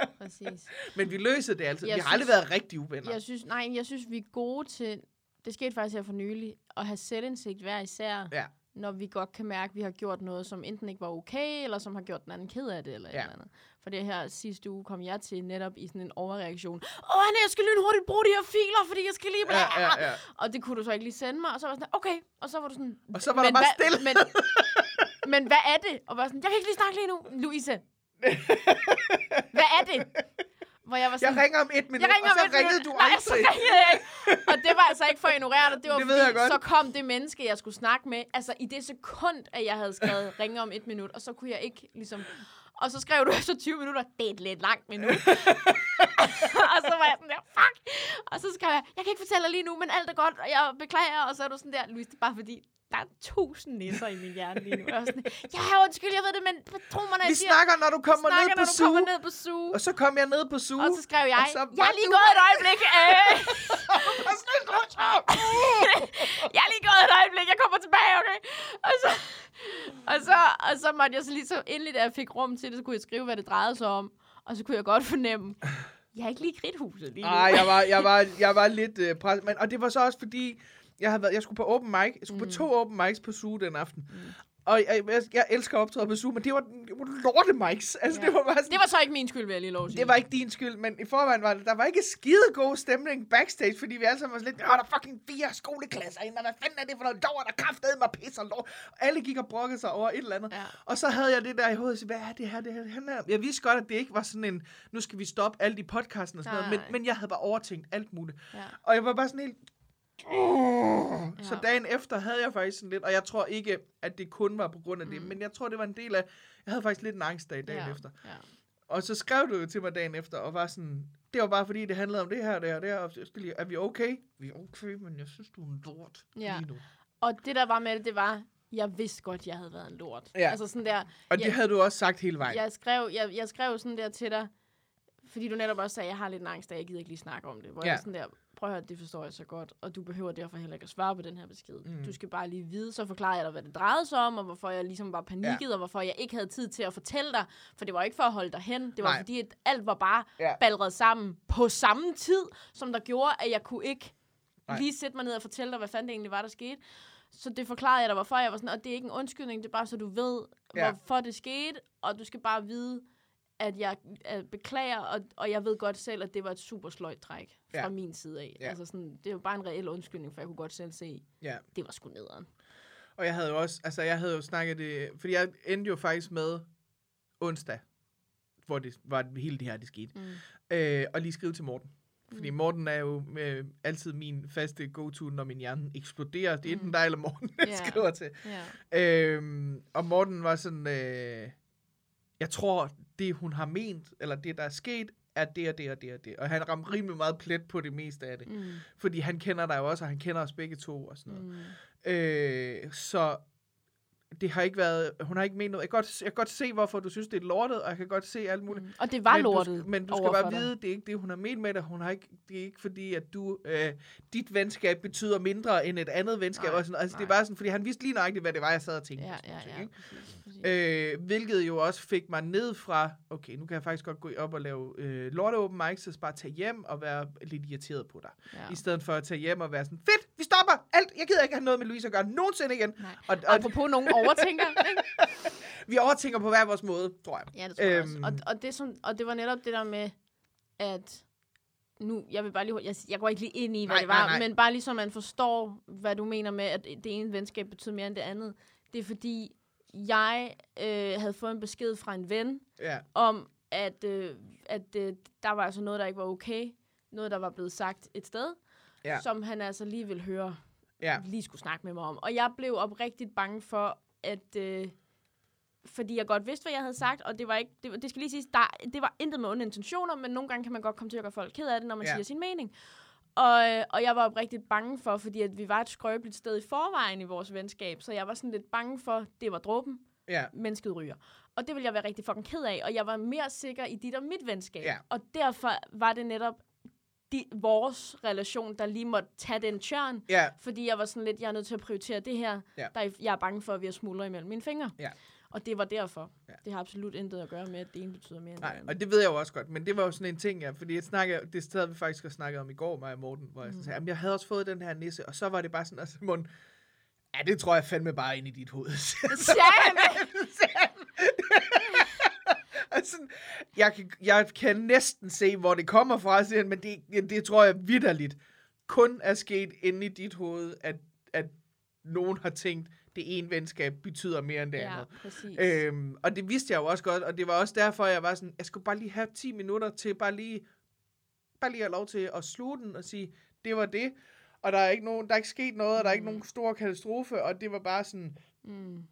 ja, præcis. præcis. Men vi løser det altid. Jeg vi har aldrig synes- været rigtig uvenner. Jeg synes, nej, jeg synes, vi er gode til, det skete faktisk her for nylig, at have selvindsigt hver især, Ja. når vi godt kan mærke, at vi har gjort noget, som enten ikke var okay, eller som har gjort den anden ked af det, eller ja. Et eller andet. For det her sidste uge kom jeg til netop i sådan en overreaktion. Åh, Anna, jeg skal lynhurtigt bruge de her filer, fordi jeg skal lige... Ja, ja, ja. Og det kunne du så ikke lige sende mig, og så var sådan, okay. Og så var du sådan... Og så var der bare hvad, stille. Men, men hvad er det? Og var sådan, jeg kan ikke lige snakke lige nu, Louise. hvad er det? Hvor jeg var sådan, Jeg ringer om et minut, jeg ringer og så ringede minut. du Nej, så aldrig. ringede jeg ikke. Og det var altså ikke for at ignorere dig. Det var Det fordi, jeg godt. så kom det menneske, jeg skulle snakke med. Altså i det sekund, at jeg havde skrevet ringe om et minut. Og så kunne jeg ikke ligesom... Og så skrev du efter 20 minutter, det er et lidt langt minut. og så var jeg sådan der, fuck. Og så skrev jeg, jeg kan ikke fortælle dig lige nu, men alt er godt, og jeg beklager. Og så er du sådan der, Louise, det er bare fordi, der er tusind nisser i min hjerne lige nu. Jeg sådan, ja, undskyld, jeg ved det, men tro mig, når Vi jeg siger, snakker, når du kommer snakker, ned på når du kommer ned på suge. Og så kom jeg ned på suge. Og så skrev jeg, så jeg er lige du- gået et øjeblik. Øh, jeg er lige gået et øjeblik, jeg kommer tilbage, okay? Og så, og så, og så så måtte jeg så lige så endelig, da jeg fik rum til det, så kunne jeg skrive, hvad det drejede sig om. Og så kunne jeg godt fornemme, jeg er ikke lige kridthuset lige nu. Nej, jeg var, jeg var, jeg var lidt øh, presset. Men, og det var så også fordi, jeg, havde været, jeg skulle på open mic. Jeg skulle mm. på to open mics på Zoo den aften. Mm. Og jeg, jeg, jeg elsker at optræde på Zoo, men det var, det var lorte mics. Altså, Ja. det var bare sådan, Det var så ikke min skyld, vil jeg lige lov sige. det var ikke din skyld, men i forvejen var det, der var ikke skide god stemning backstage, fordi vi alle sammen var sådan lidt, Åh, der er fucking fire skoleklasser inde, og hvad fanden er det for noget lort, der kraftede mig pis og lort. Og alle gik og brokkede sig over et eller andet. Ja. Og så havde jeg det der i hovedet, så, hvad er det her, det her, det handler om? Jeg vidste godt, at det ikke var sådan en, nu skal vi stoppe alle de podcasten og sådan noget, men, Nej. men jeg havde bare overtænkt alt muligt. Ja. Og jeg var bare sådan helt... Uh, Så dagen efter havde jeg faktisk sådan lidt, og jeg tror ikke, at det kun var på grund af det, Mm. men jeg tror, det var en del af, jeg havde faktisk lidt en angstdag dagen ja. efter. Ja. Og så skrev du jo til mig dagen efter, og var sådan, det var bare fordi, det handlede om det her, det her, det her, og jeg skal lige, er vi okay? Vi er okay, men jeg synes, du er en lort Ja. lige nu. Og det, der var med det, det var, jeg vidste godt, jeg havde været en lort. Ja. Altså sådan der, Og det Ja. havde du også sagt hele vejen. jeg skrev, jeg, jeg skrev sådan der til dig, fordi du netop også sagde, at jeg har lidt en angst, og jeg gider ikke lige snakke om det. Hvor ja. jeg sådan der, prøv at høre, det forstår jeg så godt, og du behøver derfor heller ikke at svare på den her besked. Mm. Du skal bare lige vide, så forklarer jeg dig, hvad det drejede sig om, og hvorfor jeg ligesom var panikket, ja. og hvorfor jeg ikke havde tid til at fortælle dig, for det var ikke for at holde dig hen, det var Nej. fordi, at alt var bare Ja. balret sammen på samme tid, som der gjorde, at jeg kunne ikke Nej. Lige sætte mig ned og fortælle dig, hvad fanden det egentlig var, der skete. Så det forklarede jeg dig, hvorfor jeg var sådan, og det er ikke en undskyldning, det er bare så du ved, ja. hvorfor det skete, og du skal bare vide, at jeg at beklager, og, og jeg ved godt selv, at det var et super sløjt træk fra Ja. min side af. Ja. Altså sådan, det er jo bare en reel undskyldning, for jeg kunne godt selv se, Ja. det var sgu nederen. Og jeg havde jo også, altså jeg havde jo snakket det, fordi jeg endte jo faktisk med onsdag, hvor det var hele det her, det skete. Mm. Øh, og lige skrive til Morten. Fordi Mm. Morten er jo øh, altid min faste go-to, når min hjerne eksploderer. Det er enten Mm. dig eller Morten, jeg Ja. skriver til. Ja. Øhm, og Morten var sådan, øh, jeg tror, det hun har ment, eller det der er sket, er det og det og det og det. Og han ramte rimelig meget plet på det meste af det. Mm. Fordi han kender dig jo også, og han kender os begge to og sådan noget. Mm. Øh, så det har ikke været, hun har ikke ment noget. Jeg kan, godt, jeg kan godt se, hvorfor du synes, det er lortet, og jeg kan godt se alt muligt. Mm. Og det var men lortet Du, men du skal bare dig. vide, det er ikke det, hun har ment med det. Hun har ikke, det er ikke fordi, at du, øh, dit venskab betyder mindre end et andet venskab. Nej, og sådan, altså, det er nej. bare sådan, fordi han vidste lige nøjagtigt, hvad det var, jeg sad og tænkte. Ja, ja, nogle ting, ja. ikke? Øh, hvilket jo også fik mig ned fra, okay, nu kan jeg faktisk godt gå op og lave øh, lorte open mics, så bare tage hjem og være lidt irriteret på dig. ja. I stedet for at tage hjem og være sådan, fedt, vi stopper alt, jeg gider ikke have noget med Louise at gøre nogensinde igen. Nej. Og, og Apropos nogen overtænker, ikke? vi overtænker på hver vores måde, tror jeg. Ja, det tror jeg også. Øhm. Og, og, det, som, og det var netop det der med, at nu, jeg vil bare lige, jeg, jeg går ikke lige ind i, hvad Nej, det var, nej, nej. men bare lige så man forstår, hvad du mener med, at det ene venskab betyder mere end det andet. Det er fordi, jeg øh, havde fået en besked fra en ven, Ja, om at, øh, at øh, der var altså noget, der ikke var okay. Noget, der var blevet sagt et sted, Ja. som han altså lige ville høre, ja, lige skulle snakke med mig om. Og jeg blev oprigtigt bange for, at... Øh, fordi jeg godt vidste, hvad jeg havde sagt, og det var ikke, det, det skal lige siges, der, det var intet med onde intentioner, men nogle gange kan man godt komme til at gøre folk ked af det, når man ja. siger sin mening. Og, øh, og jeg var oprigtigt bange for, fordi at vi var et skrøbeligt sted i forvejen i vores venskab, så jeg var sådan lidt bange for, det var dråben, ja, mennesket ryger. Og det ville jeg være rigtig fucking ked af, og jeg var mere sikker i dit og mit venskab. Ja. Og derfor var det netop de, vores relation, der lige måtte tage den tørn, ja, fordi jeg var sådan lidt, jeg er nødt til at prioritere det her. Ja. Der er, jeg er bange for, at vi har smuldret imellem mine fingre. Ja. Og det var derfor. Ja. Det har absolut intet at gøre med, at det ene betyder mere end nej, det og det ved jeg jo også godt, men det var jo sådan en ting, ja, fordi jeg snakker, det havde vi faktisk også snakket om i går, mig og Morten, hvor jeg Mm. sagde, jamen, jeg havde også fået den her nisse, og så var det bare sådan, altså, Morten, ja, det tror jeg fandme bare ind i dit hoved. Sam! altså, jeg, kan, jeg kan næsten se, hvor det kommer fra, siger han, men det, det tror jeg vidderligt kun er sket inde i dit hoved, at, at nogen har tænkt, det ene venskab betyder mere end det ja, andet. præcis. Øhm, og det vidste jeg jo også godt, og det var også derfor, jeg var sådan, jeg skulle bare lige have 10 minutter til bare lige, bare lige have lov til at sluge den og sige, det var det. Og der er ikke, nogen, der er ikke sket noget, og der er ikke Mm. nogen stor katastrofe, og det var bare sådan, mm.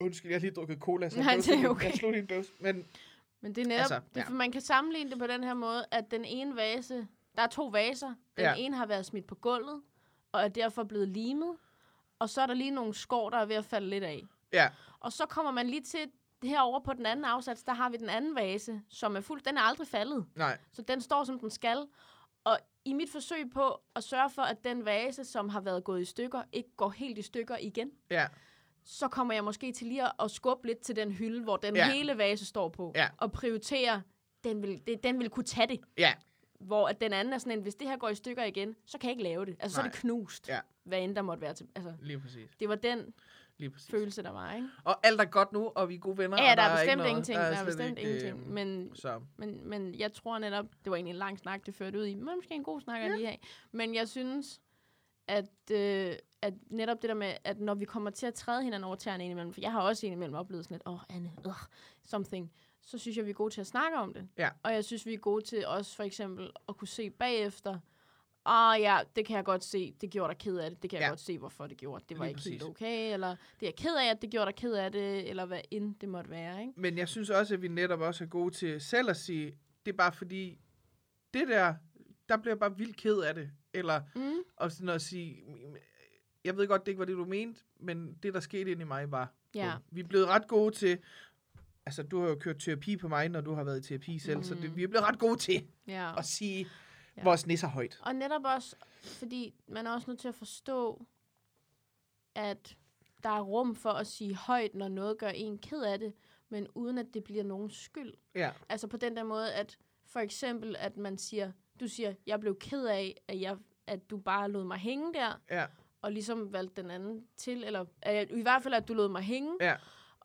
undskyld, jeg har lige drukket cola, så Nej, jeg slog- okay. jeg slog din døs. Men Men det er netop, Altså, det, ja. man kan sammenligne det på den her måde, at den ene vase, der er to vaser. Den ja. ene har været smidt på gulvet, og er derfor blevet limet. Og så er der lige nogle skår, der er ved at falde lidt af. ja, Og så kommer man lige til herovre på den anden afsats, der har vi den anden vase, som er fuld. Den er aldrig faldet. nej, Så den står, som den skal. Og i mit forsøg på at sørge for, at den vase, som har været gået i stykker, ikke går helt i stykker igen, ja, så kommer jeg måske til lige at, skubbe lidt til den hylde, hvor den Ja. hele vase står på, Ja. og prioritere, den vil, den vil kunne tage det. Ja, Hvor at den anden er sådan en, hvis det her går i stykker igen, så kan jeg ikke lave det. Altså, så er Nej. det knust, Ja. hvad end der måtte være til. Altså, lige præcis. det var den Lige præcis. følelse, der var, ikke? Og alt er godt nu, og vi er gode venner. Ja, og der er ikke bestemt noget- ingenting. Der er slet bestemt ikke, ingenting. øh, Men, Så, men, men jeg tror netop, det var egentlig en lang snak, det førte ud i. Men måske en god snak at lige have. Men jeg synes, at, øh, at netop det der med, at når vi kommer til at træde hinanden over tæerne indimellem, for jeg har også indimellem oplevet sådan lidt, åh, oh, Anne, ugh, something, så synes jeg, vi er gode til at snakke om det. Ja. Og jeg synes, vi er gode til også for eksempel at kunne se bagefter, ah ja, det kan jeg godt se, det gjorde dig ked af det, det kan jeg Ja. godt se, hvorfor det gjorde. Det var Lige ikke helt præcis. okay, eller det er jeg ked af, at det gjorde dig ked af det, eller hvad end det måtte være, ikke? men jeg synes også, at vi netop også er gode til selv at sige, det er bare fordi, det der, der bliver jeg bare vildt ked af det. Eller Mm. og sådan at sige, jeg ved godt, det ikke var det, du mente, men det, der skete ind i mig, var... Ja. Vi er blevet ret gode til... Altså, du har jo kørt terapi på mig, når du har været i terapi selv, mm. så det, vi er blevet ret gode til Ja. at sige Ja. vores nisser højt. Og netop også, fordi man er også nødt til at forstå, at der er rum for at sige højt, når noget gør en ked af det, men uden at det bliver nogens skyld. Ja, Altså på den der måde, at for eksempel, at man siger, du siger, jeg blev ked af, at, jeg, at du bare lod mig hænge der, ja, og ligesom valgte den anden til, eller øh, i hvert fald, at du lod mig hænge. ja,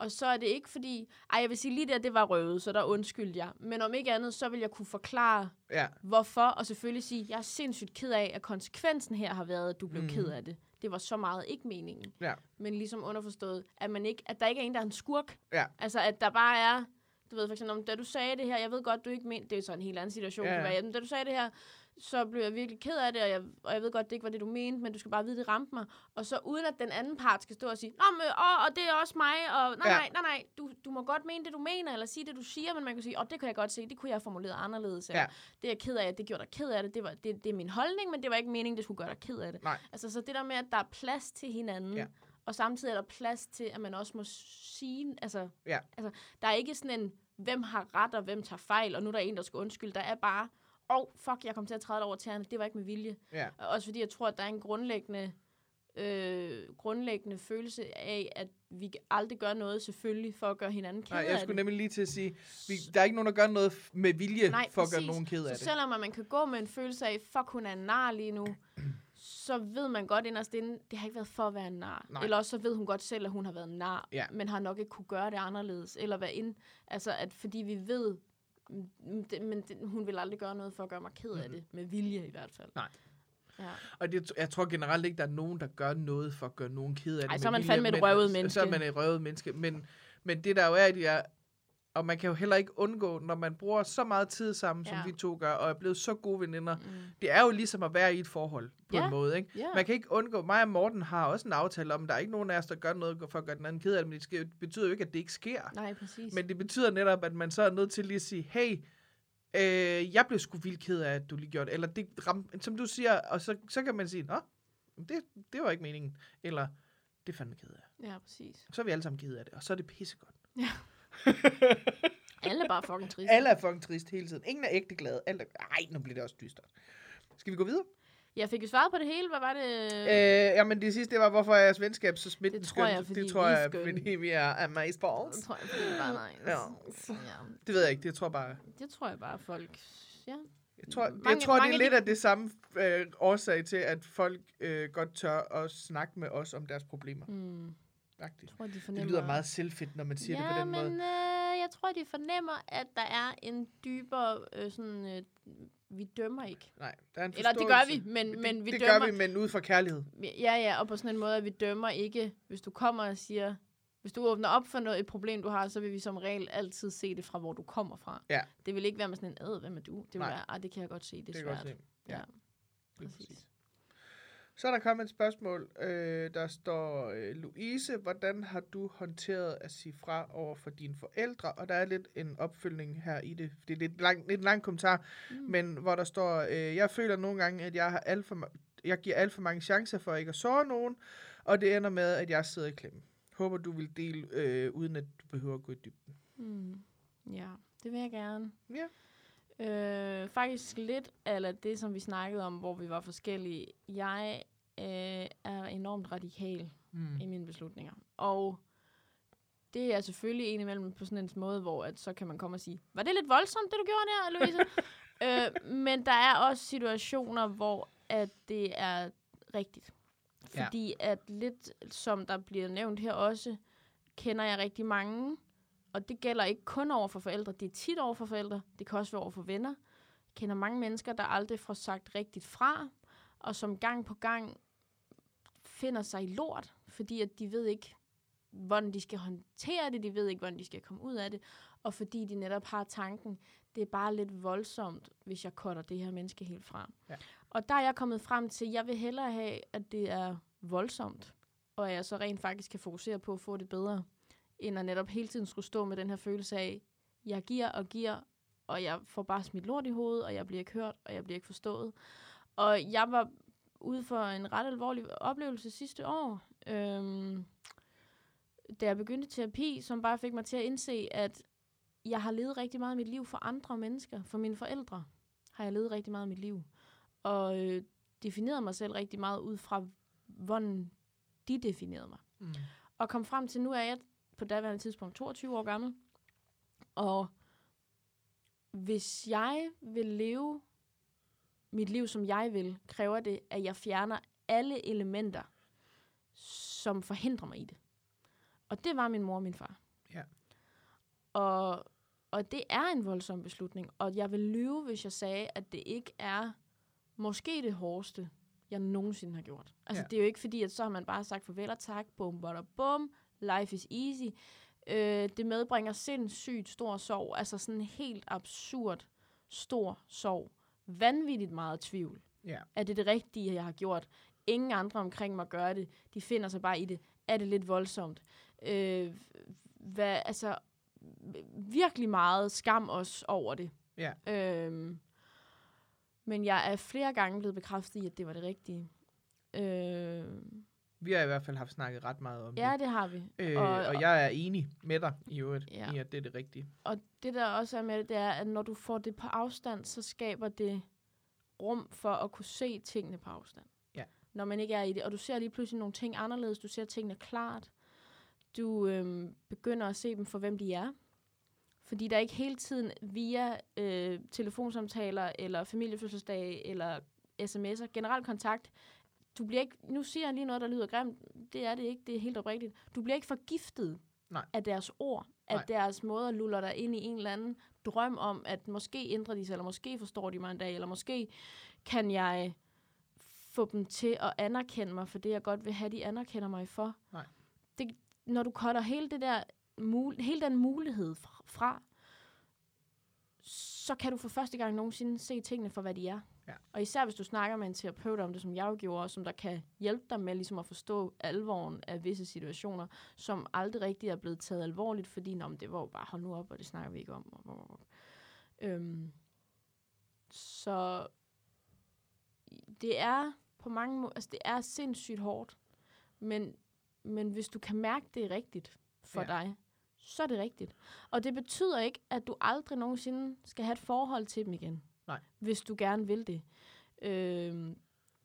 Og så er det ikke fordi, ej, jeg vil sige lige der, det var røvet, så der undskyldte jeg. Men om ikke andet, så vil jeg kunne forklare, ja, hvorfor, og selvfølgelig sige, jeg er sindssygt ked af, at konsekvensen her har været, at du blev mm. ked af det. Det var så meget ikke meningen. Ja. Men ligesom underforstået, at, man ikke, at der ikke er en, der er en skurk. Ja. Altså, at der bare er, du ved for eksempel, om, da du sagde det her, jeg ved godt, du ikke mente, det er så en helt anden situation, Ja, ja. men da du sagde det her, så blev jeg virkelig ked af det, og jeg, og jeg ved godt, det ikke var det, du mente, men du skal bare vide, det ramte mig. Og så uden at den anden part skal stå og sige, Nå, men, åh, og det er også mig, og nej, Ja. nej, nej, nej, du, du må godt mene det, du mener, eller sige det, du siger, men man kan sige, åh, det kan jeg godt se, det kunne jeg have formuleret anderledes, eller Ja. det er jeg ked af, det gjorde dig ked af det, det, var, det, det er min holdning, men det var ikke meningen, det skulle gøre dig ked af det. Nej. Altså, så det der med, at der er plads til hinanden, Ja. og samtidig er der plads til, at man også må sige, altså, Ja. altså der er ikke sådan en, hvem har ret, og hvem tager fejl, og nu er der en, der skal undskylde. Der er bare, oh, fuck, jeg kom til at træde over tæerne, det var ikke med vilje. ja, Og Også fordi jeg tror, at der er en grundlæggende, øh, grundlæggende følelse af, at vi aldrig gør noget selvfølgelig for at gøre hinanden ked Nej, jeg skulle nemlig lige til at sige, vi, der er ikke nogen, der gør noget med vilje Nej, for at gøre præcis. nogen ked af så det. selvom at man kan gå med en følelse af, fuck, hun er en nar lige nu, så ved man godt inderst inde, det har ikke været for at være en nar. Nej. Eller også så ved hun godt selv, at hun har været en nar, Ja. men har nok ikke kunne gøre det anderledes. Eller hvad ind, altså at fordi vi ved, det, men det, hun vil aldrig gøre noget for at gøre mig ked af det, med vilje i hvert fald. Nej. Ja. Og det, jeg tror generelt ikke, der er nogen, der gør noget for at gøre nogen ked af det. Ej, så er man vilje, fandme et røvet Så menneske. er man et røvet menneske. Men, men det der jo er, at jeg, og man kan jo heller ikke undgå, når man bruger så meget tid sammen, som Ja. vi to gør, og er blevet så gode veninder. Mm. Det er jo ligesom at være i et forhold, på Ja. en måde, ikke? Ja. Man kan ikke undgå, mig og Morten har også en aftale om, at der er ikke nogen af os, der gør noget for at gøre den anden ked af det, men det sker- betyder jo ikke, at det ikke sker. Nej, præcis. Men det betyder netop, at man så er nødt til lige at sige, hey, øh, jeg blev sgu vildt ked af, at du lige gjorde det. Eller det ramte, som du siger, og så, så kan man sige, nå, det, det var ikke meningen. Eller, det er fandme ked af. Ja, præcis. Så er vi alle sammen ked af det, og så er det pissegodt. Alle er bare fucking triste. Alle er fucking trist hele tiden. Ingen er ægte glade. Alle er, ej, nu bliver det også dystert. Skal vi gå videre? Jeg fik jo svaret på det hele. Hvad var det? Øh, jamen det sidste, det var, hvorfor er jeres venskab så smidt Det tror jeg, fordi det tror er jeg, fordi vi er amazeballs. Det tror jeg, fordi det var nice. Ja. ja. Det ved jeg ikke, det tror jeg bare. Det tror jeg bare, folk... Ja. Jeg tror, Mange- jeg tror det er lidt de- af det samme øh, årsag til, at folk øh, godt tør at snakke med os om deres problemer. Hmm. Jeg tror, de Det fornemmer... lyder meget selvfedt, når man siger ja, det på den men måde. Øh, jeg tror, de fornemmer, at der er en dybere øh, sådan... Øh, vi dømmer ikke. Nej, der er en Eller det gør vi, men, det, men vi det dømmer... gør vi, men ud fra kærlighed. Ja, ja, og på sådan en måde, at vi dømmer ikke, hvis du kommer og siger, hvis du åbner op for noget, et problem, du har, så vil vi som regel altid se det fra, hvor du kommer fra. Ja. Det vil ikke være med sådan en, ad, hvem er du? Det vil Nej. være, ah, det kan jeg godt se, det er Det svært. godt se. Ja. Ja, præcis. præcis. Så er der kommet et spørgsmål, øh, der står, øh, Louise, hvordan har du håndteret at sige fra over for dine forældre? Og der er lidt en opfølgning her i det. Det er lidt lang, lidt lang kommentar, mm. men hvor der står, øh, jeg føler nogle gange, at jeg, har alt for, jeg giver alt for mange chancer for ikke at såre nogen, og det ender med, at jeg sidder i klemme. Håber, du vil dele, øh, uden at du behøver at gå i dybden. Mm. Ja, det vil jeg gerne. Ja. Øh, faktisk lidt eller det, som vi snakkede om, hvor vi var forskellige. Jeg øh, er enormt radikal Mm. i mine beslutninger. Og det er selvfølgelig indimellem på sådan en måde, hvor at så kan man komme og sige, var det lidt voldsomt, det du gjorde der, Louise? øh, men der er også situationer, hvor at det er rigtigt. Ja. Fordi at lidt, som der bliver nævnt her også, kender jeg rigtig mange, og det gælder ikke kun over for forældre, det er tit over for forældre, det kan også være over for venner. Jeg kender mange mennesker, der aldrig får sagt rigtigt fra, og som gang på gang finder sig i lort, fordi at de ved ikke, hvordan de skal håndtere det, de ved ikke, hvordan de skal komme ud af det, og fordi de netop har tanken, det er bare lidt voldsomt, hvis jeg cutter det her menneske helt fra. Ja. Og der er jeg kommet frem til, at jeg vil hellere have, at det er voldsomt, og at jeg så rent faktisk kan fokusere på at få det bedre, end at netop hele tiden skulle stå med den her følelse af, jeg giver og giver, og jeg får bare smidt lort i hovedet, og jeg bliver ikke hørt, og jeg bliver ikke forstået. Og jeg var ude for en ret alvorlig oplevelse sidste år, øhm, da jeg begyndte terapi, som bare fik mig til at indse, at jeg har levet rigtig meget af mit liv for andre mennesker. For mine forældre har jeg levet rigtig meget af mit liv. Og øh, defineret mig selv rigtig meget ud fra, hvordan de definerede mig. Mm. Og kom frem til, nu er jeg på daværende tidspunkt 22 år gammel. Og hvis jeg vil leve mit liv, som jeg vil, kræver det, at jeg fjerner alle elementer, som forhindrer mig i det. Og det var min mor og min far. Ja. Og, og det er en voldsom beslutning. Og jeg vil lyve, hvis jeg sagde, at det ikke er måske det hårdeste, jeg nogensinde har gjort. Altså, Ja. det er jo ikke fordi, at så har man bare sagt farvel og tak, bum, bada, bum, life is easy. Øh, det medbringer sindssygt stor sorg, altså sådan en helt absurd stor sorg. Vanvittigt meget tvivl. Ja. Er det det rigtige, jeg har gjort? Ingen andre omkring mig gør det. De finder sig bare i det. Er det lidt voldsomt? Øh, hvad, altså, virkelig meget skam os over det. Ja. Øhm, men jeg er flere gange blevet bekræftet i, at det var det rigtige. Øh, Vi har i hvert fald haft snakket ret meget om ja, det. det har vi. Øh, og- og, jeg er enig med dig i øvrigt, Ja. i at det er det rigtige. Og det der også er med det, det er, at når du får det på afstand, så skaber det rum for at kunne se tingene på afstand. Ja. Når man ikke er i det. Og du ser lige pludselig nogle ting anderledes. Du ser tingene klart. Du øhm, begynder at se dem for, hvem de er. Fordi der er ikke hele tiden via øh, telefonsamtaler, eller familiefødselsdage, eller sms'er, generel kontakt. Du bliver ikke, nu siger jeg lige noget, der lyder grimt. Det er det ikke, det er helt oprigtigt. Du bliver ikke forgiftet Nej. af deres ord, af Nej. deres måde at lulle dig ind i en eller anden drøm om, at måske ændrer de sig, eller måske forstår de mig en dag, eller måske kan jeg få dem til at anerkende mig for det, jeg godt vil have, de anerkender mig for. Nej. Det, når du cutter hele, det der, mul- hele den mulighed fra- fra, så kan du for første gang nogensinde se tingene for, hvad de er. Ja. Og især hvis du snakker med en terapeut om det, som jeg jo gjorde, og som der kan hjælpe dig med ligesom at forstå alvoren af visse situationer, som aldrig rigtig er blevet taget alvorligt, fordi Nå, men det var jo bare, hold nu op, og det snakker vi ikke om. Øhm, så det er på mange måder, altså det er sindssygt hårdt, men, men hvis du kan mærke, det er rigtigt for ja. dig, så er det rigtigt. Og det betyder ikke, at du aldrig nogensinde skal have et forhold til dem igen. Nej. Hvis du gerne vil det. Øhm,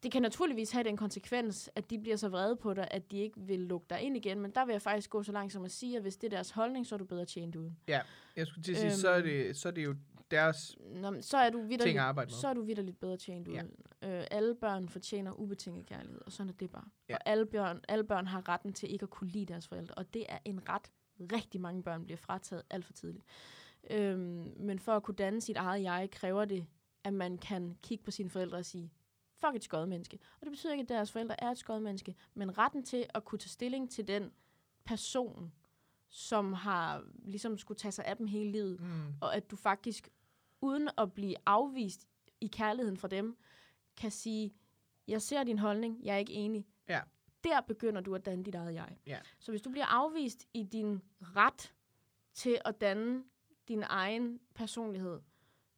det kan naturligvis have den konsekvens, at de bliver så vrede på dig, at de ikke vil lukke dig ind igen. Men der vil jeg faktisk gå så langt som at sige, at hvis det er deres holdning, så er du bedre tjent uden. Jeg skulle til at sige, øhm, så, er det, så er det jo deres Nå, så er du ting at arbejde med. så er du vidderligt bedre tjent Ja. uden. Øh, alle børn fortjener ubetinget kærlighed, og sådan er det bare. Ja. Og alle børn, alle børn har retten til ikke at kunne lide deres forældre, og det er en ret, rigtig mange børn bliver frataget alt for tidligt. Øhm, men for at kunne danne sit eget jeg, kræver det, at man kan kigge på sine forældre og sige, fuck et skødt menneske. Og det betyder ikke, at deres forældre er et skødt menneske, men retten til at kunne tage stilling til den person, som har ligesom skulle tage sig af dem hele livet, Mm. og at du faktisk, uden at blive afvist i kærligheden fra dem, kan sige, jeg ser din holdning, jeg er ikke enig. Ja. Der begynder du at danne dit eget jeg. Ja. Så hvis du bliver afvist i din ret til at danne din egen personlighed,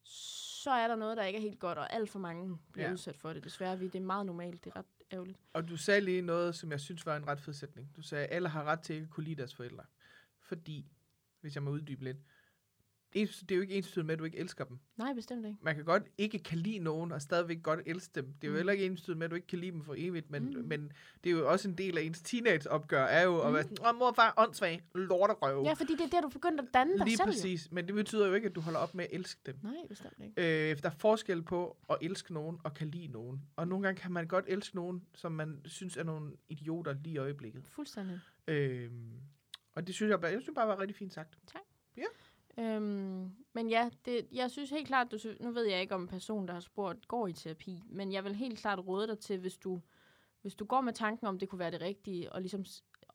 så er der noget, der ikke er helt godt, og alt for mange bliver Ja. udsat for det. Desværre, vi- det er meget normalt, det er ret ærgerligt. Og du sagde lige noget, som jeg synes var en ret fed sætning. Du sagde, at alle har ret til at kunne lide deres forældre. Fordi, hvis jeg må uddybe lidt, det er jo ikke ens med, at du ikke elsker dem. Nej, bestemt ikke. Man kan godt ikke kan lide nogen, og stadigvæk godt elske dem. Det er jo Mm. heller ikke ens med, at du ikke kan lide dem for evigt, men, Mm. men det er jo også en del af ens teenageopgør, er jo at Mm. være sådan, åh, mor far, åndssvag, lorterøv. Ja, fordi det er der, du begynder at danne dig Lige selv. jo. præcis, men det betyder jo ikke, at du holder op med at elske dem. Nej, bestemt ikke. Øh, der er forskel på at elske nogen og kan lide nogen. Og nogle gange kan man godt elske nogen, som man synes er nogle idioter lige i øjeblikket. Fuldstændig. Øh, og det synes jeg, bare- jeg synes bare var rigtig fint sagt. Øhm, men ja, det, jeg synes helt klart, du, nu ved jeg ikke om en person, der har spurgt, går i terapi, men jeg vil helt klart råde dig til, hvis du, hvis du går med tanken om, det kunne være det rigtige, og ligesom,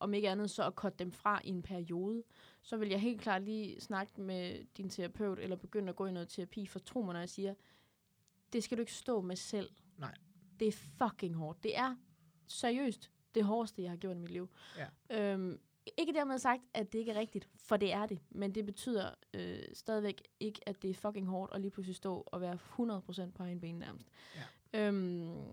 om ikke andet, så at korte dem fra i en periode, så vil jeg helt klart lige snakke med din terapeut, eller begynde at gå i noget terapi, for tro mig, når jeg siger, det skal du ikke stå med selv. Nej. Det er fucking hårdt. Det er seriøst det hårdeste, jeg har gjort i mit liv. Ja. Øhm, ikke dermed sagt, at det ikke er rigtigt, for det er det. Men det betyder øh, stadigvæk ikke, at det er fucking hårdt at lige pludselig stå og være 100% på en ben nærmest. Ja. Øhm,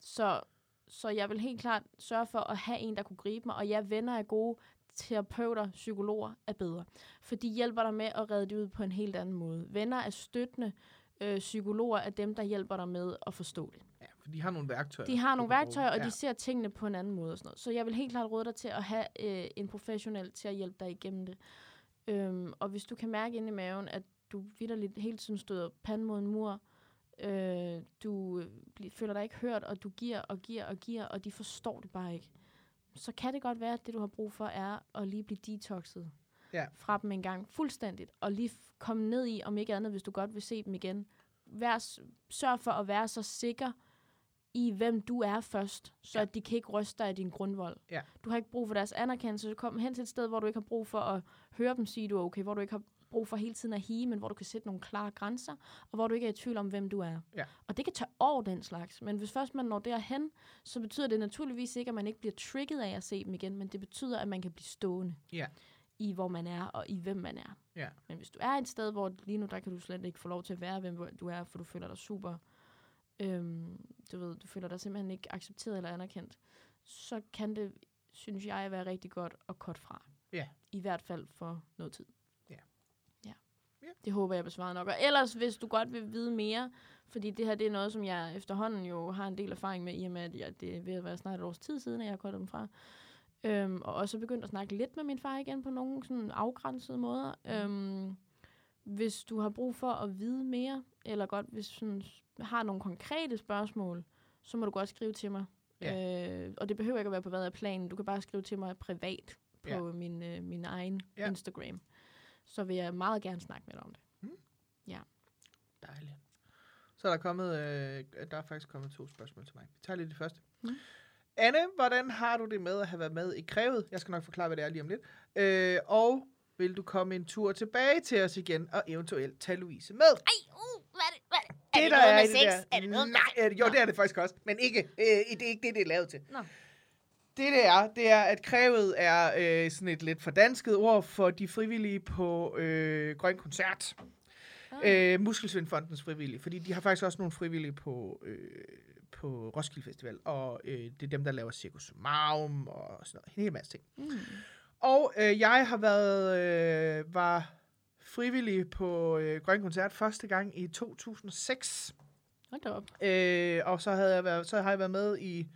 så, så jeg vil helt klart sørge for at have en, der kunne gribe mig. Og jeg venner er gode, terapeuter, psykologer er bedre. For de hjælper dig med at redde det ud på en helt anden måde. Venner er støttende, øh, psykologer er dem, der hjælper dig med at forstå det. For de har nogle værktøjer. De har nogle værktøjer, og ja. de ser tingene på en anden måde og sådan noget. Så jeg vil helt klart råde dig til at have øh, en professionel til at hjælpe dig igennem det. Øhm, og hvis du kan mærke inde i maven, at du vidderligt hele tiden støder panden mod en mur, øh, du øh, bli- føler dig ikke hørt, og du giver og giver og giver, og de forstår det bare ikke, så kan det godt være, at det du har brug for er at lige blive detoxet Ja. fra dem en gang fuldstændigt, og lige komme ned i, om ikke andet, hvis du godt vil se dem igen. Vær, sørg for at være så sikker i, hvem du er først, så Ja. at de kan ikke ryste dig af din grundvold. Ja. Du har ikke brug for deres anerkendelse. Du kommer hen til et sted, hvor du ikke har brug for at høre dem sige, du er okay, hvor du ikke har brug for hele tiden at hige, men hvor du kan sætte nogle klare grænser, og hvor du ikke er i tvivl om, hvem du er. Ja. Og det kan tage år, den slags. Men hvis først man når derhen, så betyder det naturligvis ikke, at man ikke bliver trigget af at se dem igen, men det betyder, at man kan blive stående Ja. i, hvor man er, og i hvem man er. Ja. Men hvis du er et sted, hvor lige nu, der kan du slet ikke få lov til at være, hvem du er, for du føler dig super, øhm, du ved, du føler dig simpelthen ikke accepteret eller anerkendt, så kan det, synes jeg, være rigtig godt at korte fra. Ja. I hvert fald for noget tid. Ja. Ja. Ja. Det håber jeg besvarer nok. Og ellers, hvis du godt vil vide mere, fordi det her, det er noget, som jeg efterhånden jo har en del erfaring med, i og med, at jeg, det er ved at være snart et års tid siden, at jeg har kortet dem fra. Øhm, og også begyndt at snakke lidt med min far igen på nogle sådan afgrænsede måder. Mm. Øhm, hvis du har brug for at vide mere, eller godt hvis sådan, har nogle konkrete spørgsmål, så må du godt skrive til mig. Øh, og det behøver ikke at være på hvad er planen. Du kan bare skrive til mig privat på Ja. min, øh, min egen Ja. Instagram. Så vil jeg meget gerne snakke med dig om det. Dejligt. Så er der kommet, øh, der er faktisk kommet to spørgsmål til mig. Vi tager lige det første. Mm. Anne, hvordan har du det med at have været med i Krævet? Jeg skal nok forklare, hvad det er lige om lidt. Øh, og vil du komme en tur tilbage til os igen, og eventuelt tage Louise med? Ej, uh, hvad er det? Hvad er det? Er det der noget med i sex? der- Er det noget med... Nej, er det, jo, Nå. det er det faktisk også. Men ikke, øh, det er ikke det, det er lavet til. Nå. Det, det er, det er, at krævet er øh, sådan et lidt fordansket ord for de frivillige på øh, Grøn Koncert. Ah. Øh, Muskelsvindfondens frivillige, fordi de har faktisk også nogle frivillige på, øh, på Roskilde Festival, og øh, det er dem, der laver Circus Sumarum og sådan noget, en hel masse ting. Mm. Og øh, jeg har været, øh, var frivillig på øh, Grøn Koncert første gang i 2006. Hold da op. Øh, og så, havde jeg været, så har jeg været med i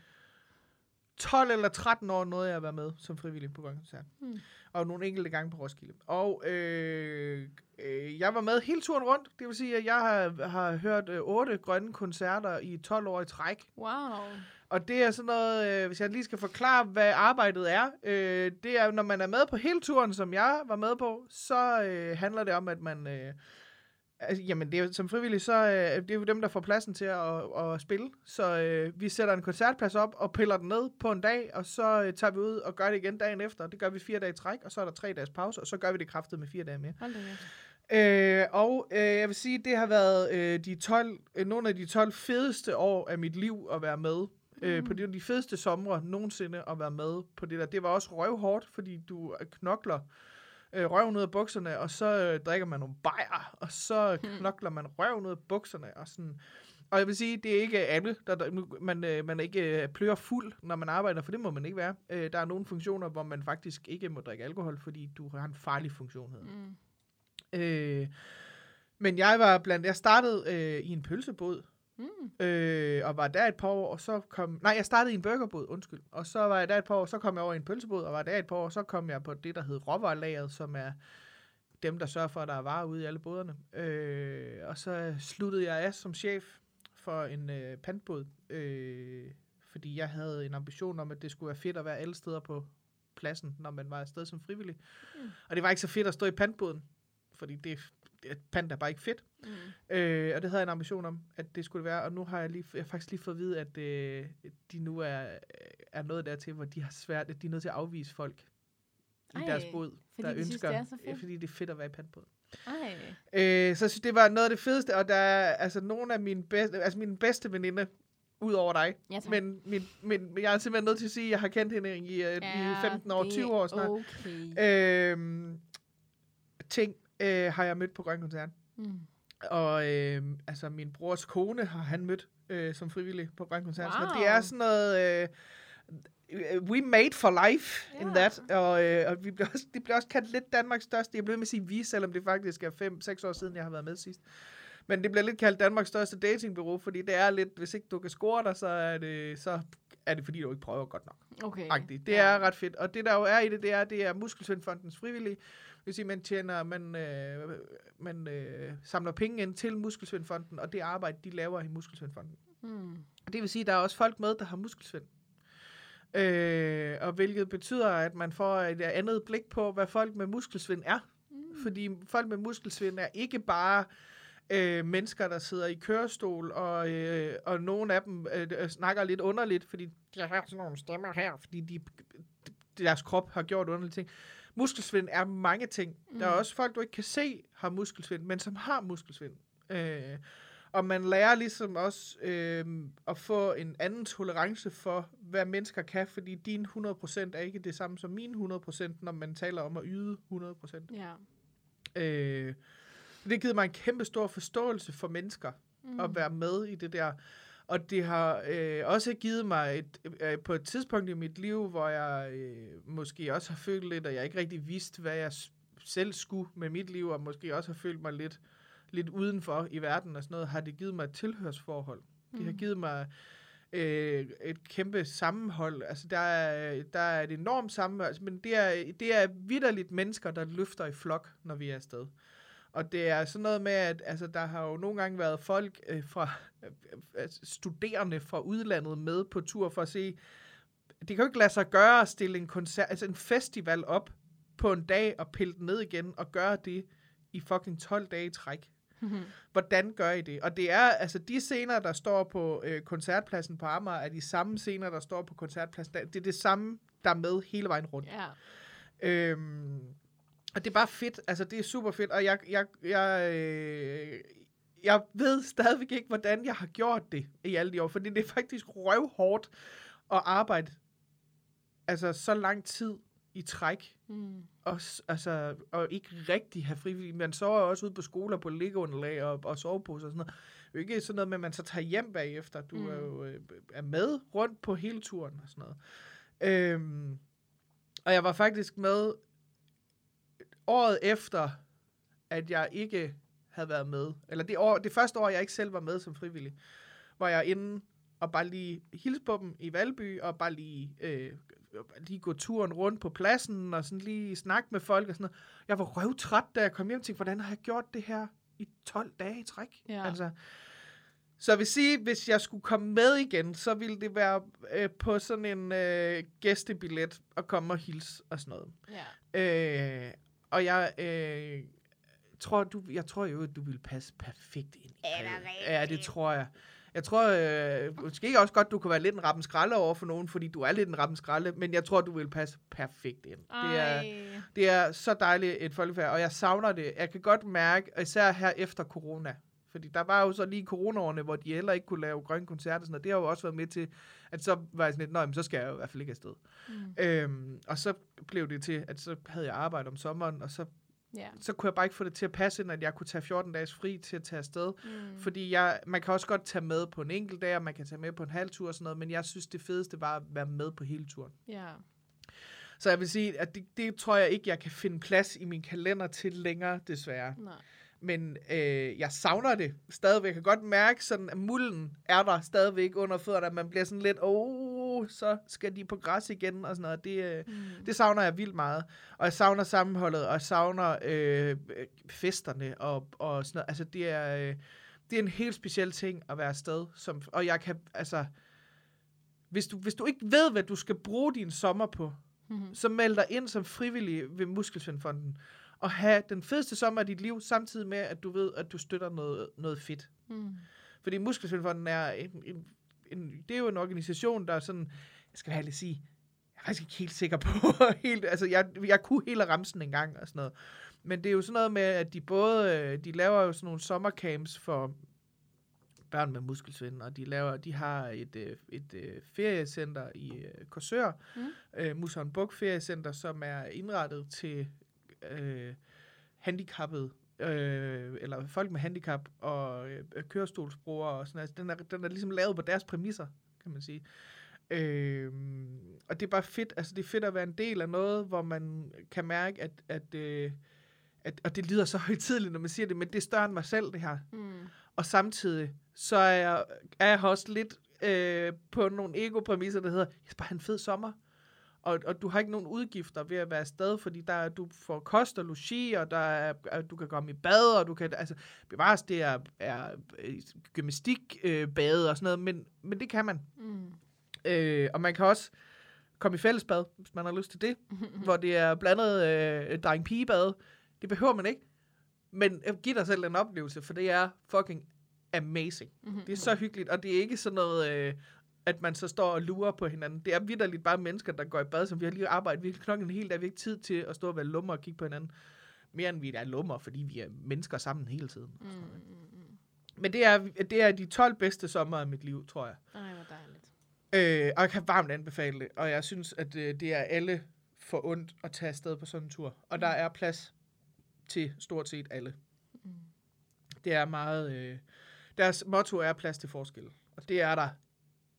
12 eller 13 år, nåede jeg at være med som frivillig på Grøn Koncert. Hmm. Og nogle enkelte gange på Roskilde. Og øh, øh, jeg var med hele turen rundt. Det vil sige, at jeg har, har hørt øh, 8 grønne koncerter i 12 år i træk. Wow. Og det er sådan noget, øh, hvis jeg lige skal forklare, hvad arbejdet er. Øh, det er, når man er med på hele turen, som jeg var med på, så øh, handler det om, at man... Øh, altså, jamen, det er, som frivillig, så øh, det er jo dem, der får pladsen til at, at spille. Så øh, vi sætter en koncertplads op og piller den ned på en dag, og så øh, tager vi ud og gør det igen dagen efter. Det gør vi fire dage i træk, og så er der tre dages pause, og så gør vi det kraftet med fire dage mere. Hold. Øh, og øh, jeg vil sige, det har været øh, de 12, øh, nogle af de 12 fedeste år af mit liv at være med. Mm. Øh, på de, de fedeste somre nogensinde at være med på det der. Det var også røvhårdt, fordi du øh, knokler øh, røven ud af bukserne, og så øh, drikker man nogle bajer, og så knokler man røven ud af bukserne, og sådan... Og jeg vil sige, det er ikke alle, der, der man, øh, man ikke øh, plører fuld, når man arbejder, for det må man ikke være. Øh, der er nogle funktioner, hvor man faktisk ikke må drikke alkohol, fordi du har en farlig funktion. Hedder. det. Mm. Øh, men jeg var blandt, jeg startede øh, i en pølsebåd, Mm. øh, og var der et par år, og så kom, nej, jeg startede i en burgerbåd, undskyld, og så var jeg der et par år, så kom jeg over i en pølsebåd, og var der et par år, så kom jeg på det, der hed råvarelageret, som er dem, der sørger for, at der er varer ude i alle båderne. Øh, og så sluttede jeg af som chef for en øh, pantbåd, øh, fordi jeg havde en ambition om, at det skulle være fedt at være alle steder på pladsen, når man var afsted som frivillig. Mm. Og det var ikke så fedt at stå i pantbåden, fordi det, det pant er bare ikke fedt. Mm. Øh, og det havde jeg en ambition om, at det skulle være. Og nu har jeg, lige, jeg har faktisk lige fået at vide, at øh, de nu er, er nået dertil, hvor de har svært, at de er nødt til at afvise folk i Ej, deres båd, der de synes, ønsker, det er så fedt. Ja, fordi det er fedt at være i pantbåd. Ej. Øh, så jeg synes, det var noget af det fedeste, og der er altså nogle af mine bedste, altså mine bedste veninder, ud over dig. Ja, tak. Men, min, min, jeg er simpelthen nødt til at sige, at jeg har kendt hende i, øh, i 15 år, det 20 år snart. Okay. Øhm, ting øh, har jeg mødt på Grøn Koncert. Mm. Og øh, altså, min brors kone har han mødt øh, som frivillig på Grøn Koncert. Wow. Så det er sådan noget... Øh, we made for life in Ja. that. Og, øh, og vi blev også, det blev også kaldt lidt Danmarks største. Jeg blev med at sige vi, selvom det faktisk er 5-6 år siden, jeg har været med sidst. Men det bliver lidt kaldt Danmarks største datingbureau, fordi det er lidt, hvis ikke du kan score dig, så er det, så er det fordi, du ikke prøver godt nok. Okay. Agtigt. Det er ret fedt. Og det, der jo er i det, det er, det er Muskelsvindfondens frivillige. Vil sige, man tjener, man, øh, man øh, samler penge ind til Muskelsvindfonden, og det arbejde, de laver i Muskelsvindfonden. Mm. Det vil sige, at der er også folk med, der har muskelsvind. Øh, og hvilket betyder, at man får et andet blik på, hvad folk med muskelsvind er. Mm. Fordi folk med muskelsvind er ikke bare øh, mennesker, der sidder i kørestol, og, øh, og nogle af dem øh, snakker lidt underligt, fordi de har sådan nogle stemmer her, fordi de, deres krop har gjort underlige ting. Muskelsvind er mange ting. Mm. Der er Mm. også folk, du ikke kan se, har muskelsvind, men som har muskelsvind. Øh, og man lærer ligesom også øh, at få en anden tolerance for, hvad mennesker kan, fordi din 100% er ikke det samme som min 100%, når man taler om at yde 100%. Ja. Øh, det har givet mig en kæmpe stor forståelse for mennesker, mm. at være med i det der. Og det har øh, også givet mig et, øh, på et tidspunkt i mit liv, hvor jeg øh, måske også har følt lidt, at jeg ikke rigtig vidste, hvad jeg selv skulle med mit liv, og måske også har følt mig lidt, lidt udenfor i verden og sådan noget, har det givet mig et tilhørsforhold. Mm. Det har Mm. givet mig øh, et kæmpe sammenhold. Altså, der er, der er et enormt sammenhold, altså, men det er, det er vidderligt mennesker, der løfter i flok, når vi er afsted. Og det er sådan noget med, at altså, der har jo nogle gange været folk øh, fra øh, øh, studerende fra udlandet med på tur for at se, det kan jo ikke lade sig gøre at stille en koncert, altså en festival op på en dag og pille den ned igen og gøre det i fucking 12 dage i træk. Mhm. Hvordan gør I det? Og det er, altså de scener, der står på øh, koncertpladsen på Amager, er de samme scener, der står på koncertpladsen. Det er det samme, der er med hele vejen rundt. Ja. Øhm, og det er bare fedt. Altså, det er super fedt. Og jeg, jeg, jeg, øh, jeg ved stadigvæk ikke, hvordan jeg har gjort det i alle de år. Fordi det er faktisk røvhårdt at arbejde altså, så lang tid i træk. Mm. Og, altså, og ikke rigtig have frivillige. Man sover også ude på skoler på liggeunderlag og, og soveposer og sådan noget. Det er ikke sådan noget med, at man så tager hjem bagefter. Du mm. er jo øh, er med rundt på hele turen og sådan noget. Øhm, og jeg var faktisk med året efter, at jeg ikke havde været med. Eller det, år, det første år, jeg ikke selv var med som frivillig, var jeg inde og bare lige hilse på dem i Valby, og bare lige, øh, lige gå turen rundt på pladsen, og sådan lige snakke med folk og sådan noget. Jeg var røvtræt, da jeg kom hjem og tænkte, hvordan har jeg gjort det her i 12 dage i træk? Ja. Altså, så jeg vil sige, hvis jeg skulle komme med igen, så ville det være øh, på sådan en øh, gæstebillet og komme og hilse og sådan noget. Ja. Øh, og jeg øh, tror, du, jeg tror jo, at du vil passe perfekt ind. i Er det? Ja, det tror jeg. Jeg tror øh, måske også godt, du kan være lidt en rappen skralde over for nogen, fordi du er lidt en rappen skralde, men jeg tror, du vil passe perfekt ind. Det er, det er så dejligt et folkefærd, og jeg savner det. Jeg kan godt mærke, især her efter corona, fordi der var jo så lige coronaårene, hvor de heller ikke kunne lave grønne koncerter og sådan noget. Det har jo også været med til, at så var jeg sådan lidt, nej, så skal jeg jo i hvert fald ikke afsted. Mm. Øhm, og så blev det til, at så havde jeg arbejde om sommeren, og så, Ja. så kunne jeg bare ikke få det til at passe ind, at jeg kunne tage 14 dages fri til at tage afsted. Mm. Fordi jeg, man kan også godt tage med på en enkelt dag, og man kan tage med på en halv tur og sådan noget, men jeg synes, det fedeste var at være med på hele turen. Ja. Så jeg vil sige, at det, det tror jeg ikke, jeg kan finde plads i min kalender til længere, desværre. Nej. Men øh, jeg savner det stadigvæk. Jeg kan godt mærke, sådan, at mulden er der stadigvæk under fødderne. at Man bliver sådan lidt, åh, så skal de på græs igen og sådan noget. Det, øh, Mm. det savner jeg vildt meget. Og jeg savner sammenholdet, og jeg savner øh, festerne og, og sådan noget. Altså, det er, øh, det er en helt speciel ting at være afsted. Som, og jeg kan, altså... Hvis du, hvis du ikke ved, hvad du skal bruge din sommer på, Mhm. så meld dig ind som frivillig ved Muskelsvindfonden. Og have den fedeste sommer af dit liv, samtidig med, at du ved, at du støtter noget, noget fedt. Mm. Fordi Muskelsvindfonden er en, en, en, det er jo en organisation, der er sådan, jeg skal ærligt sige, jeg er faktisk ikke helt sikker på, helt, altså jeg, jeg kunne hele ramsen en gang og sådan noget. Men det er jo sådan noget med, at de både, øh, de laver jo sådan nogle sommercamps for børn med muskelsvind, og de laver, de har et, øh, et, et feriecenter i øh, Korsør, Mm. øh, Muson Buk Feriecenter, som er indrettet til øh, handicappede, øh, eller folk med handicap og øh, kørestolsbrugere og sådan noget. Altså, den, er, den er ligesom lavet på deres præmisser, kan man sige. Øh, og det er bare fedt, altså det er fedt at være en del af noget, hvor man kan mærke, at, at, øh, at og det lyder så højtidligt, når man siger det, men det er større end mig selv, det her. Mm. Og samtidig, så er jeg, er jeg også lidt øh, på nogle ego-præmisser, der hedder, jeg skal bare have en fed sommer. Og, og du har ikke nogen udgifter ved at være afsted, fordi der, er- du får kost og logi, og der er, at du kan komme i bad, og du kan, altså, bevares, det er, er øh, gymnastikbade øh, bade og sådan noget, men, men det kan man. Mm. Øh, og man kan også komme i fællesbad, hvis man har lyst til det, hvor det er blandet øh, dreng pigebad. Det behøver man ikke. Men øh, giv dig selv en oplevelse, for det er fucking amazing. Mhm. Det er så hyggeligt, og det er ikke sådan noget, øh, at man så står og lurer på hinanden. Det er vidderligt bare mennesker, der går i bad, som vi har lige arbejdet. Vi har knoklet en hel dag, vi har ikke tid til at stå og være lummer og kigge på hinanden. Mere end vi er lummer, fordi vi er mennesker sammen hele tiden. Mm, mm, mm. Men det er, det er de 12 bedste sommer af mit liv, tror jeg. Ej, hvor dejligt. Øh, og jeg kan varmt anbefale det, og jeg synes, at øh, det er alle for ondt at tage afsted på sådan en tur. Og der er plads til stort set alle. Mm. Det er meget... Øh, deres motto er plads til forskel. Og det er der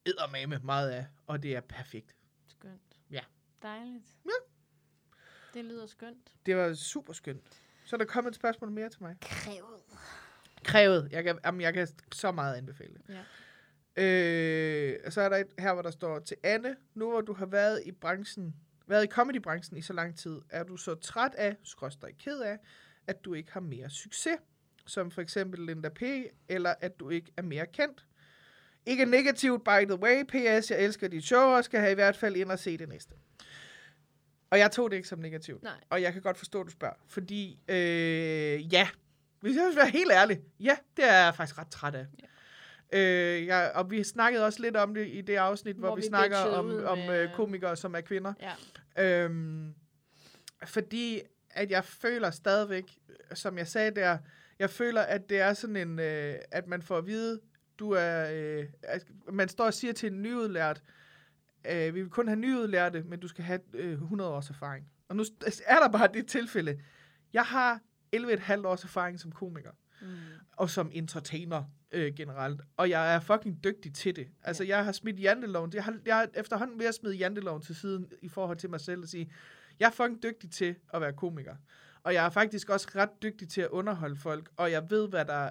eddermame meget af, og det er perfekt. Skønt. Ja. Dejligt. Ja. Det lyder skønt. Det var super skønt. Så er der kommet et spørgsmål mere til mig. Krævet. Krævet. Jeg kan, jamen, jeg kan så meget anbefale. Ja. Øh, så er der et her, hvor der står til Anne, nu hvor du har været i branchen, været i comedybranchen i så lang tid, er du så træt af, skråstrej ked af, at du ikke har mere succes, som for eksempel Linda P., eller at du ikke er mere kendt. Ikke negativt, by the way, PS, jeg elsker dit show, og skal have i hvert fald ind og se det næste. Og jeg tog det ikke som negativt. Nej. Og jeg kan godt forstå, at du spørger. Fordi, øh, ja, hvis jeg skal være helt ærlig, ja, det er jeg faktisk ret træt af. Ja. Øh, jeg, og vi snakkede også lidt om det i det afsnit, hvor, Hvor vi, vi snakker om, om øh, komikere, som er kvinder. Ja. Øhm, fordi at jeg føler stadigvæk, som jeg sagde der, jeg føler, at det er sådan en, øh, at man får at vide, du er, øh, at man står og siger til en nyudlært, øh, vi vil kun have nyudlærte, men du skal have øh, 100 års erfaring. Og nu er der bare det tilfælde. Jeg har 11,5 års erfaring som komiker Mm. og som entertainer øh, generelt. Og jeg er fucking dygtig til det. Altså, jeg har smidt janteloven. Jeg har, jeg har efterhånden ved at smide janteloven til siden i forhold til mig selv og sige, jeg er fucking dygtig til at være komiker. Og jeg er faktisk også ret dygtig til at underholde folk, og jeg ved, hvad der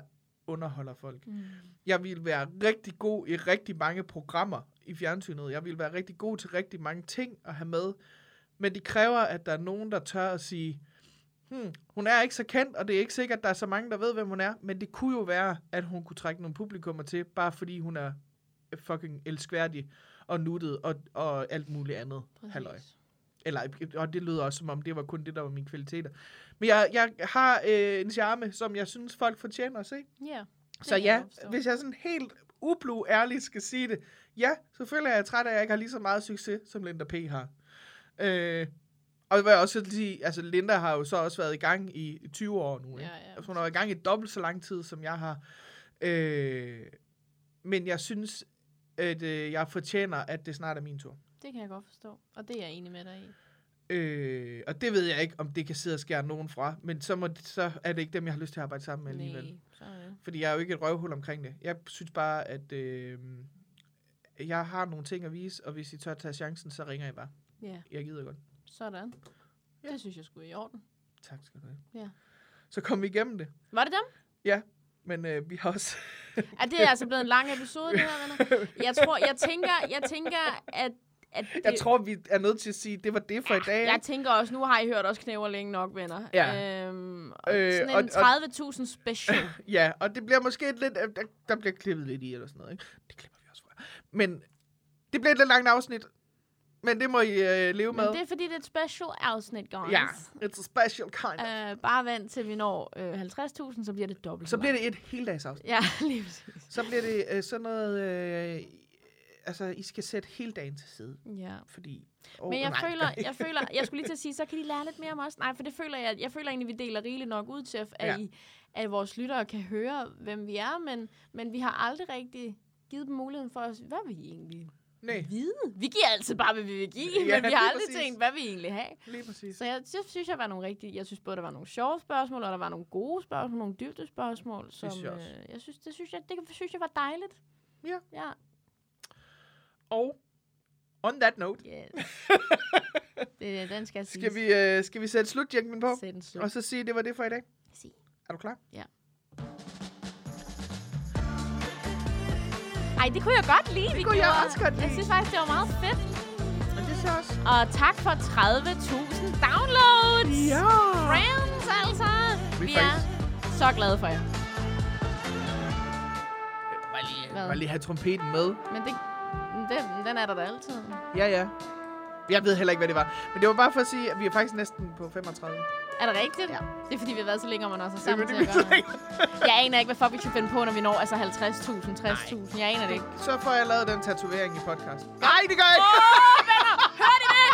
underholder folk. Mm. Jeg vil være rigtig god i rigtig mange programmer i fjernsynet. Jeg vil være rigtig god til rigtig mange ting at have med. Men det kræver, at der er nogen, der tør at sige, hmm, hun er ikke så kendt, og det er ikke sikkert, at der er så mange, der ved, hvem hun er. Men det kunne jo være, at hun kunne trække nogle publikummer til, bare fordi hun er fucking elskværdig og nuttet og, og alt muligt andet. Halløj. Eller, og det lyder også, som om det var kun det, der var mine kvaliteter. Men jeg, jeg har øh, en charme, som jeg synes, folk fortjener at se. Ja. Så ja, hvis jeg sådan helt ublu ærligt skal sige det, ja, selvfølgelig er jeg træt af, at jeg ikke har lige så meget succes, som Linda P. har. Øh, og det vil jeg også sige, altså Linda har jo så også været i gang i, i 20 år nu. Ikke? Ja, ja, altså, hun har været i gang i dobbelt så lang tid, som jeg har. Øh, men jeg synes, at øh, jeg fortjener, at det snart er min tur. Det kan jeg godt forstå. Og det er jeg enig med dig i. Øh, og det ved jeg ikke, om det kan sidde og skære nogen fra, men så, må, så er det ikke dem, jeg har lyst til at arbejde sammen med alligevel. Nej, så er det. Fordi jeg er jo ikke et røvhul omkring det. Jeg synes bare, at øh, jeg har nogle ting at vise, og hvis I tør tage chancen, så ringer I bare. Ja, Jeg gider godt. Sådan. Ja. Det synes jeg skulle i orden. Tak skal du have. Ja. Så kom vi igennem det. Var det dem? Men øh, vi har også... Er det altså blevet en lang episode, det her, venner? Jeg tror, jeg tænker, jeg tænker, at, at det, Jeg tror, vi er nødt til at sige, at det var det for i dag. jeg tænker også, nu har I hørt også knæver længe nok, venner. Ja. Øhm, og Øh, sådan en og- 30.000 special. Ja, og det bliver måske et lidt... øh, Der, der bliver klippet lidt i, eller sådan noget. Ikke? Det klipper vi også fra. Men det bliver et lidt langt afsnit. Men det må I øh, leve med. Men det er fordi, det er et special afsnit, guys. Ja, it's a special kind of. Uh, bare vent til vi når øh, 50.000, så bliver det dobbelt Så bliver det et heldags afsnit. Ja, lige præcis. Så bliver det øh, sådan noget... Øh, altså, I skal sætte hele dagen til side. Ja. Fordi... Oh, Men jeg nej. føler, jeg føler, jeg skulle lige til at sige, så kan de lære lidt mere om os. Nej, for det føler jeg, jeg føler egentlig, vi deler rigeligt nok ud til, at, Ja. I, at vores lyttere kan høre, hvem vi er, men, men vi har aldrig rigtig givet dem muligheden for, at, hvad vi egentlig Nej, vide. Vi giver altid bare, hvad vi vil give, Ja, men vi har aldrig præcis. tænkt, hvad vi egentlig har. lige præcis. Så jeg, jeg synes, jeg var nogle rigtige, jeg synes både, der var nogle sjove spørgsmål, og der var nogle gode spørgsmål, nogle dybde spørgsmål, som synes jeg øh, jeg synes, det synes jeg, det synes jeg var dejligt. Ja. Ja. Og on that note, Yes. det, den skal siges. skal vi, øh, skal vi sætte slutjænklen på? Sæt en slut. Og så sige, at det var det for i dag. Sig. Er du klar? Ej, det kunne jeg godt lide. Det kunne jeg også godt Jeg lide. synes faktisk, det var meget fedt. Men det så også. Og tak for 30.000 downloads. Ja! Friends, altså. Vi Vi er så glade for jer. Bare lige, bare lige have trompeten med. Men det, den, den er der da altid. Ja, ja. Jeg ved heller ikke, hvad det var. Men det var bare for at sige, at vi er faktisk næsten på 35. Er det rigtigt? Ja. Det er fordi, vi har været så længe, og man også er Det sammen er til det, at gøre. Jeg aner ikke, hvad fuck vi skal finde på, når vi når altså 50.000, 60.000. Jeg aner det ikke. Så får jeg lavet den tatovering i podcast. Nej, det gør jeg ikke! Hør det det?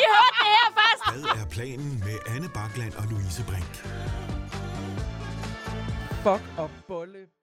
I hørte det her først! Hvad er planen med Anne Bakland og Louise Brink? Fuck og bolle.